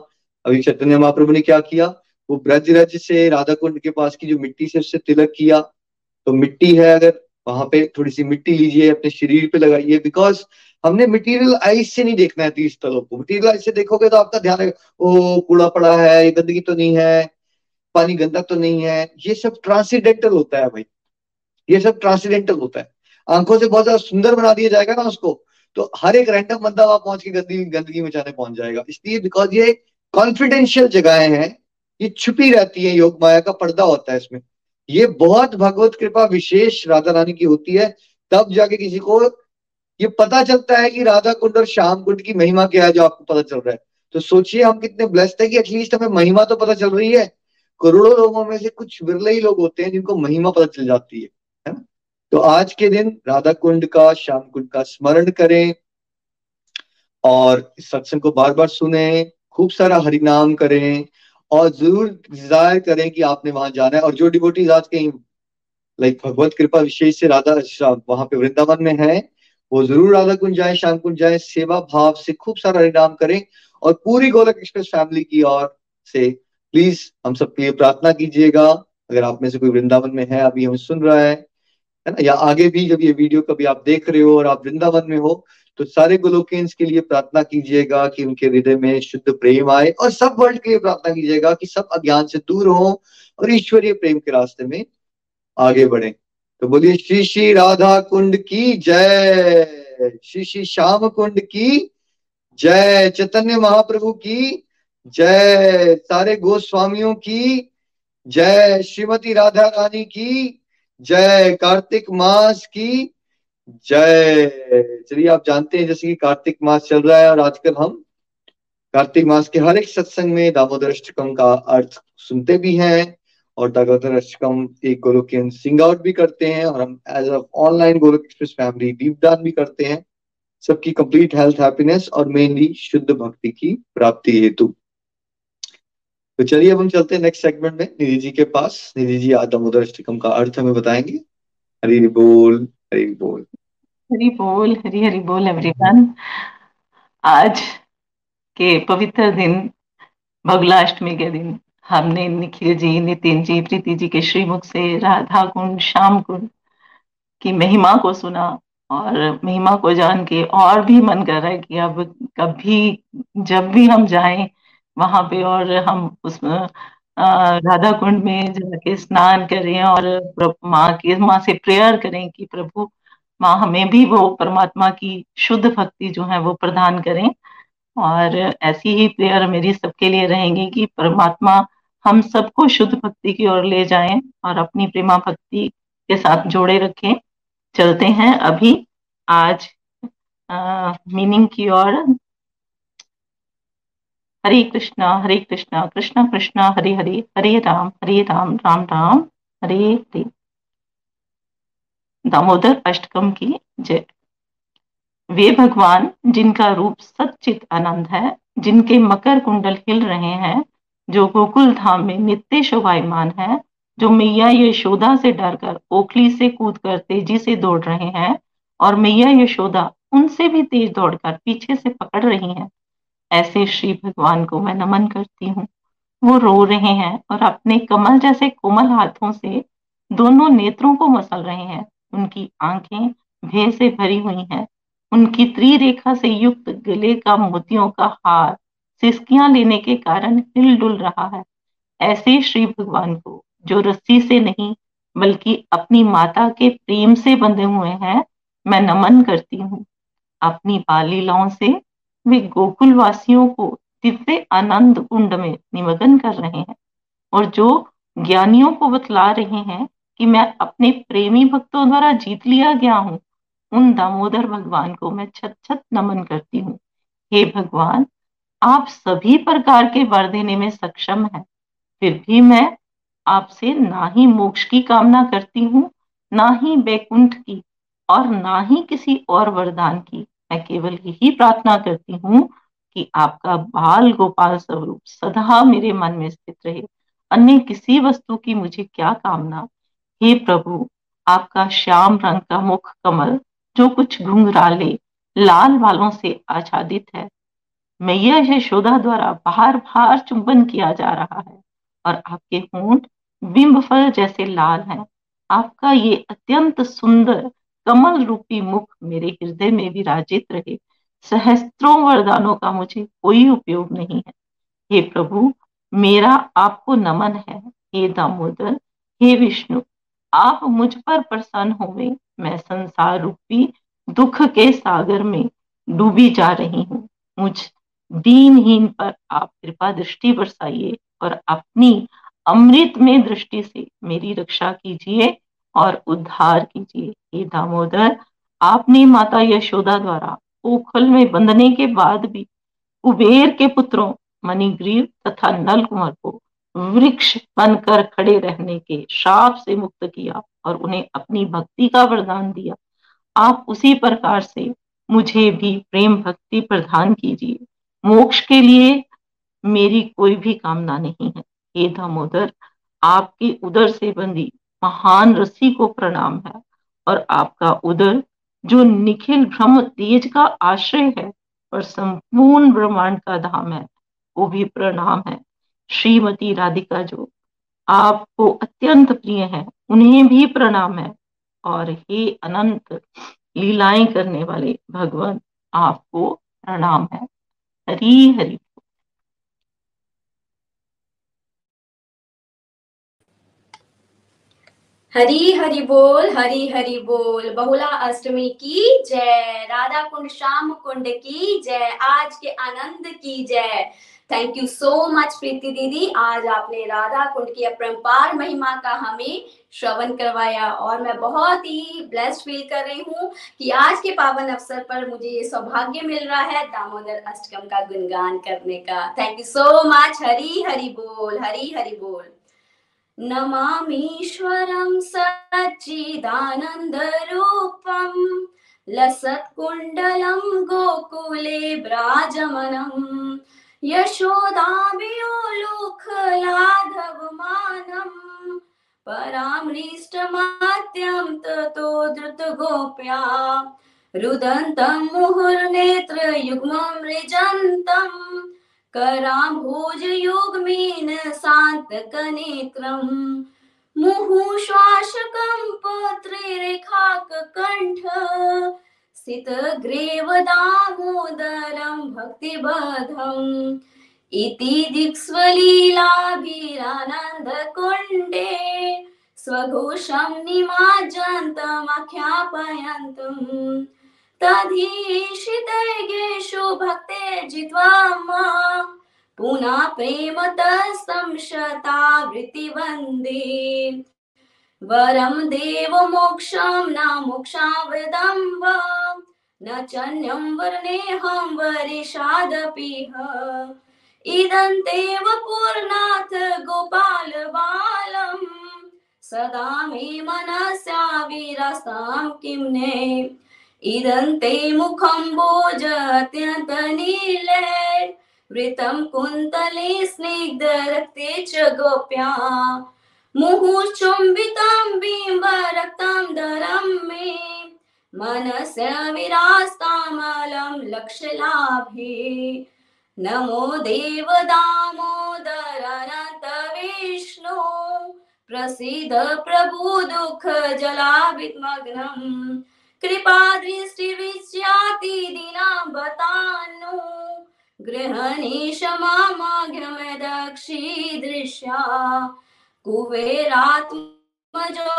अभी चैतन्य महाप्रभु ने क्या किया? वो ब्रज रज से राधा कुंड के पास की जो मिट्टी से उससे तिलक किया। तो मिट्टी है अगर, वहाँ पे थोड़ी सी मिट्टी लीजिए, अपने शरीर पे लगाइए। बिकॉज़ हमने मटेरियल आइस से नहीं देखना है तीस स्थलों को। मटेरियल आइस से देखोगे तो आपका ध्यान ओ, कूड़ा पड़ा है ये गंदगी तो नहीं है, पानी गंदा तो नहीं है। ये सब ट्रांसीडेंटल होता है भाई। ये सब ट्रांसीडेंटल होता है। आँखों से बहुत ज़्यादा सुंदर बना दिया जाएगा ना उसको तो हर एक रैंडम बंदा वहाँ पहुँच के गंदगी गंदगी मचाने पहुँच जाएगा। इसलिए बिकॉज़ ये कॉन्फिडेंशियल जगहें हैं, ये छुपी रहती है, योग माया का पर्दा होता है इसमें। ये बहुत भगवत कृपा विशेष राधा रानी की होती है। तब जाके किसी को ये पता चलता है कि राधा कुंड और श्याम कुंड की महिमा क्या है जो आपको पता चल रहा है। तो सोचिए हम कितने ब्लेस्ड है कि एटलीस्ट हमें महिमा तो पता चल रही है। करोड़ों लोगों में से कुछ विरले ही लोग होते हैं जिनको महिमा पता चल जाती है। तो आज के दिन राधा कुंड का, श्याम कुंड का स्मरण करें और सत्संग को बार बार सुने, खूब सारा हरिनाम करें और ज़रूर डिज़ायर करें कि आपने वहाँ जाना है। और जो डिवोटीज आज कहीं लाइक भगवत कृपा विशेष से राधा, वहाँ पे वृंदावन में है, वो ज़रूर राधा कुंज जाए, श्याम कुंज जाए, सेवा भाव से खूब सारा हरिनाम करें और पूरी गोलक एक्सप्रेस फैमिली की ओर से प्लीज़ हम सबके लिए प्रार्थना कीजिएगा। अगर आप में से कोई वृंदावन में है, अभी हमें सुन रहा है है ना? या आगे भी जब ये वीडियो कभी आप देख रहे हो और आप वृंदावन में हो तो सारे गोलोकेन्स के लिए प्रार्थना कीजिएगा कि उनके हृदय में शुद्ध प्रेम आए और सब वर्ल्ड के लिए प्रार्थना कीजिएगा कि सब अज्ञान से दूर हो और ईश्वरीय प्रेम के रास्ते में आगे बढ़े। तो बोलिए, श्री श्री राधा कुंड की जय। श्री श्री श्याम कुंड की जय। चैतन्य महाप्रभु की जय। सारे गोस्वामियों की जय। श्रीमती राधा रानी की जय कार्तिक मास की जय। चलिए, आप जानते हैं जैसे कि कार्तिक मास चल रहा है और आजकल हम कार्तिक मास के हर एक सत्संग में दामोदर अष्टकम का अर्थ सुनते भी हैं और दामोदर अष्टकम एक गोलोक सिंग आउट भी करते हैं और हम as a online Golok Express family deep डान भी करते हैं। सबकी कंप्लीट हेल्थ हैप्पीनेस और मेनली शुद्ध भक्ति की प्राप्ति हेतु। तो चलिए अब हम चलते हैं नेक्स्ट सेगमेंट में, निधि जी के पास। निधि जी, आज दामोदर अष्टकम का अर्थ हमें बताएँगे। हरी हरी बोल हरी बोल। हरी बोल, हरी हरी बोल एवरीवन आज के पवित्र दिन बगलाष्टमी के दिन, हमने निखिल जी, नितिन जी, प्रीति जी के श्रीमुख से राधा कुंड श्याम कुंड की महिमा को सुना और महिमा को जान के और भी मन कर रहा है कि अब कभी, जब भी हम जाएँ वहाँ पे और हम उस राधा कुंड में जाके स्नान करें और माँ के, माँ से प्रेयर करें कि प्रभु, माँ हमें भी वो परमात्मा की शुद्ध भक्ति जो है वो प्रदान करें। और ऐसी ही प्रेयर मेरी सबके लिए रहेंगी कि परमात्मा हम सबको शुद्ध भक्ति की ओर ले जाएँ और अपनी प्रेमा भक्ति के साथ जोड़े रखें। चलते हैं अभी आज मीनिंग की ओर। हरे कृष्णा हरे कृष्णा कृष्णा कृष्णा, हरे हरे हरे राम हरे राम राम राम, हरे हरे। दामोदर अष्टकम की जय। वे भगवान जिनका रूप सचित आनंद है, जिनके मकर कुंडल हिल रहे हैं, जो गोकुल धाम में नित्य शोभायमान है, जो मैया यशोदा से डरकर ओखली से कूद कर तेज़ी से दौड़ रहे हैं, और मैया यशोदा उनसे भी तेज दौड़कर पीछे से पकड़ रही हैं। ऐसे श्री भगवान को मैं नमन करती हूँ। वो रो रहे हैं और अपने कमल जैसे कोमल हाथों से दोनों नेत्रों को मसल रहे हैं। उनकी आँखें भय से भरी हुई हैं। उनकी त्रिरेखा से युक्त गले का मोतियों का हार सिस्कियाँ लेने के कारण हिलडुल रहा है। ऐसे श्री भगवान को, जो रस्सी से नहीं, बल्कि अपनी माता के प्रेम से बंधे हुए हैं, मैं नमन करती हूँ। अपनी बालीलाओं से वे गोकुल वासियों को दिव्य आनंद कुंड में निमग्न कर रहे हैं और जो ज्ञानियों को बतला रहे हैं कि मैं अपने प्रेमी भक्तों द्वारा जीत लिया गया हूँ, उन दामोदर भगवान को मैं छत छत नमन करती हूँ। हे भगवान, आप सभी प्रकार के वर देने में सक्षम है, फिर भी मैं आपसे ना ही मोक्ष की कामना करती हूँ, ना ही बैकुंठ की और ना ही किसी और वरदान की। मैं केवल यही प्रार्थना करती हूँ कि आपका बाल गोपाल स्वरूप सदा मेरे मन में स्थित रहे। अन्य किसी वस्तु की मुझे क्या कामना? हे प्रभु, आपका श्याम रंग का मुख कमल जो कुछ घुंघराले लाल बालों से आच्छादित है मैया यशोदा द्वारा बाहर बार चुंबन किया जा रहा है और आपके होंठ बिंब फल जैसे लाल हैं। आपका ये अत्यंत सुंदर कमल रूपी मुख मेरे हृदय में विराजित रहे। सहस्त्रों वरदानों का मुझे कोई उपयोग नहीं है। हे प्रभु, मेरा आपको नमन है। हे दामोदर, हे विष्णु, आप मुझ पर प्रसन्न होवे मैं संसार रूपी दुख के सागर में डूबी जा रही हूँ। मुझ दीनहीन पर आप कृपा दृष्टि बरसाइए और अपनी अमृत में दृष्टि से मेरी रक्षा कीजिए। और उद्धार कीजिए। हे दामोदर, आपने माता यशोदा द्वारा ओखल में बंधने के बाद भी कुबेर के पुत्रों, मणिग्रीव तथा नल कुमार को वृक्ष बनकर खड़े रहने के श्राप से मुक्त किया और उन्हें अपनी भक्ति का वरदान दिया। आप उसी प्रकार से मुझे भी प्रेम भक्ति प्रदान कीजिए। मोक्ष के लिए मेरी कोई भी कामना नहीं है। हे दामोदर, आपके उदर से बंदी महान रसी को प्रणाम है और आपका उदर, जो निखिल ब्रह्म तेज का आश्रय है और संपूर्ण ब्रह्मांड का धाम है, वो भी प्रणाम है। श्रीमती राधिका जो, आपको अत्यंत प्रिय है, उन्हें भी प्रणाम है। और हे अनंत, लीलाएँ करने वाले भगवान, आपको प्रणाम है। हरी हरि। हरी हरि बोल, हरी हरि बोल। बहुला अष्टमी की जय। राधा कुंड, श्याम कुंड की जय। आज के आनंद की जय। Thank you so much Preeti दीदी। आज आपने राधा कुंड की अपरंपार महिमा का हमें श्रवण करवाया और मैं बहुत ही ब्लेस्ड फील कर रही हूँ कि आज के पावन अवसर पर मुझे ये सौभाग्य मिल रहा है दामोदर अष्टकम का गुणगान करने का। Thank you so much Hari Hari बोल, हरी हरि बोल। नमामीश्वरं सच्चिदानन्दरूपम् लसत्कुण्डलं गोकुले व्राजमनम् यशोदाभियोलुखलाधवमानम् परामृष्टमात्यं ततो धृतगोप्या रुदन्तं मुहुर्नेत्रयुग्मं मृजन्तम् करा भोज योगमेन सान्तकनेत्रम् मुहुः श्वासकं पत्रे रेखाककण्ठ स्थितग्रेव दामोदरं भक्तिबधम् इति दिक्स्वलीलाभिरानन्दकुण्डे। स्वघोषं निमाजन्तमख्यापयन्तम् तधीशितैर्येषु भक्ते जित्वा पुनः प्रेम तस्तं शतावृत्तिवन्दे वरं देव मोक्षं न मोक्षावृदं वा न चन्यं वर्णेऽहं वरिषादपिह। इदन्तेव पूर्णाथ गोपालबालम् सदा मे मनस्या विरसां किं ने इदन्ते मुखं भोजत्यन्तनीले वृतं कुन्तले स्निग्धरक्ते च गोप्या। मुहुश्चुम्बितं बिम्बरक्तं दरं मे। मनस्य विरास्तामलं लक्ष्यलाभे नमो देव दामोदरनत विष्णु। प्रसीद प्रभु दुःख जलाविद्मग्नम् कृपा दृष्टि विस्याति दिना बतानु। गृहणीश मामाघ्रमदक्षी दृश्या। कुबेरात्मजो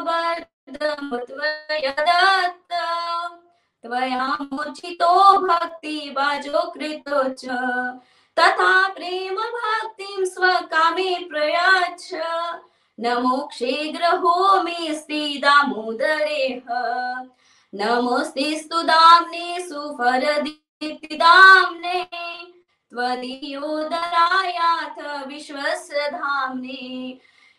बर्धमत्वयदत्त त्वया मुचितो भक्ति बाजो कृतो च तथा प्रेम भक्तिं स्वकामे प्रयच्छ। न मोक्षे ग्रहो मे स्त्री दामोदरेह नमोस्ते स्तुदाम्ने सुफरदीप्तिदाम्ने त्वदीयोदरायाथ विश्वस्य धाम्ने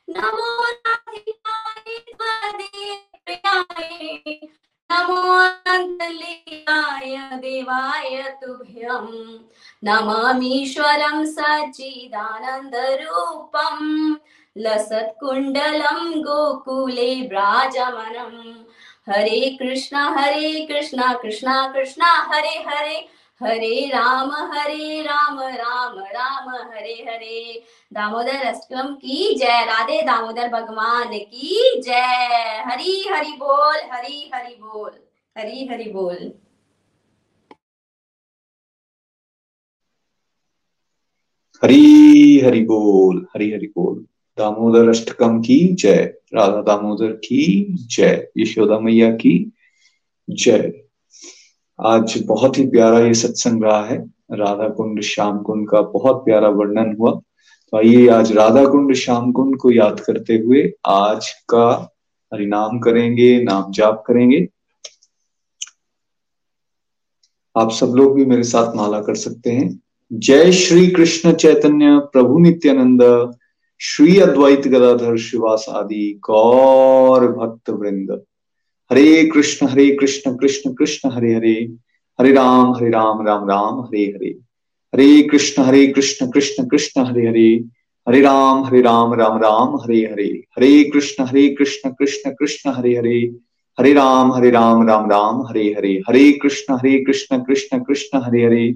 नमो नाथिकाय त्वदीप्रियाय नमो अनन्तलीलाय देवाय तुभ्यं नमामीश्वरं सच्चिदानन्दरूपम्, लसत्कुण्डलं गोकुले व्राजमनम् हरे कृष्णा हरे कृष्णा कृष्णा कृष्णा, हरे हरे। हरे राम हरे राम राम राम, हरे हरे। दामोदर अष्टम की जय। राधे दामोदर भगवान की जय। हरी, हरि बोल, हरी, हरि बोल, हरी, हरि बोल। हरी, हरि बोल, हरी, हरि बोल। दामोदर अष्टकम की जय। राधा दामोदर की जय। यशोदा मैया की जय। आज बहुत ही प्यारा ये सत्संग रहा है। राधा कुंड श्याम कुंड का बहुत प्यारा वर्णन हुआ। तो आइए आज राधा कुंड श्याम कुंड को याद करते हुए आज का हरिनाम करेंगे, नाम जाप करेंगे। आप सब लोग भी मेरे साथ माला कर सकते हैं। जय श्री कृष्ण चैतन्य प्रभु नित्यानंद। श्री अद्वैत गदाधर शिवास आदि गौर भक्त वृंद हरे कृष्ण हरे कृष्ण कृष्ण कृष्ण, हरे हरे। हरे राम हरे राम राम राम, हरे हरे। हरे कृष्ण हरे कृष्ण कृष्ण कृष्ण, हरे हरे। हरे राम हरे राम राम राम, हरे हरे। हरे कृष्ण हरे कृष्ण कृष्ण कृष्ण, हरे हरे। हरे राम हरे राम राम राम, हरे हरे। हरे कृष्ण हरे कृष्ण कृष्ण कृष्ण, हरे हरे।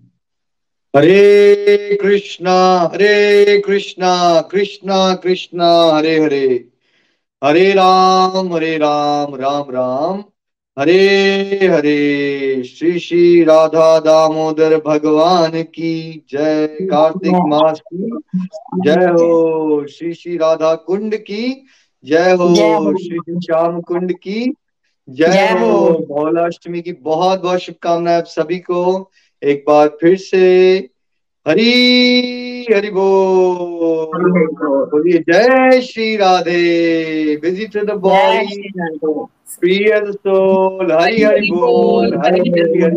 हरे कृष्णा हरे कृष्णा कृष्णा कृष्णा हरे हरे। हरे राम हरे राम राम राम। हरे हरे। श्री श्री राधा दामोदर भगवान की जय कार्तिक मास की। जय हो श्री श्री राधा कुंड की। जय हो श्री श्री श्याम कुंड की। जय हो हो। भोलाष्टमी की। बहुत बहुत शुभकामनाएँ आप सभी को। एक बार फिर से हरी हरि बोल। बोलिए जय Shri Radhe. Busy to the body free as soul Hari Hari बोल। हरी हरि हरि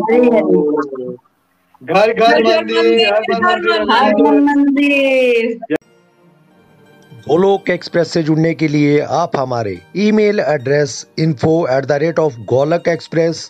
घर घर मंदिर हर घर मंदिर। मंदिर। गोलोक एक्सप्रेस से जुड़ने के लिए आप हमारे email address info at the rate of Golok Express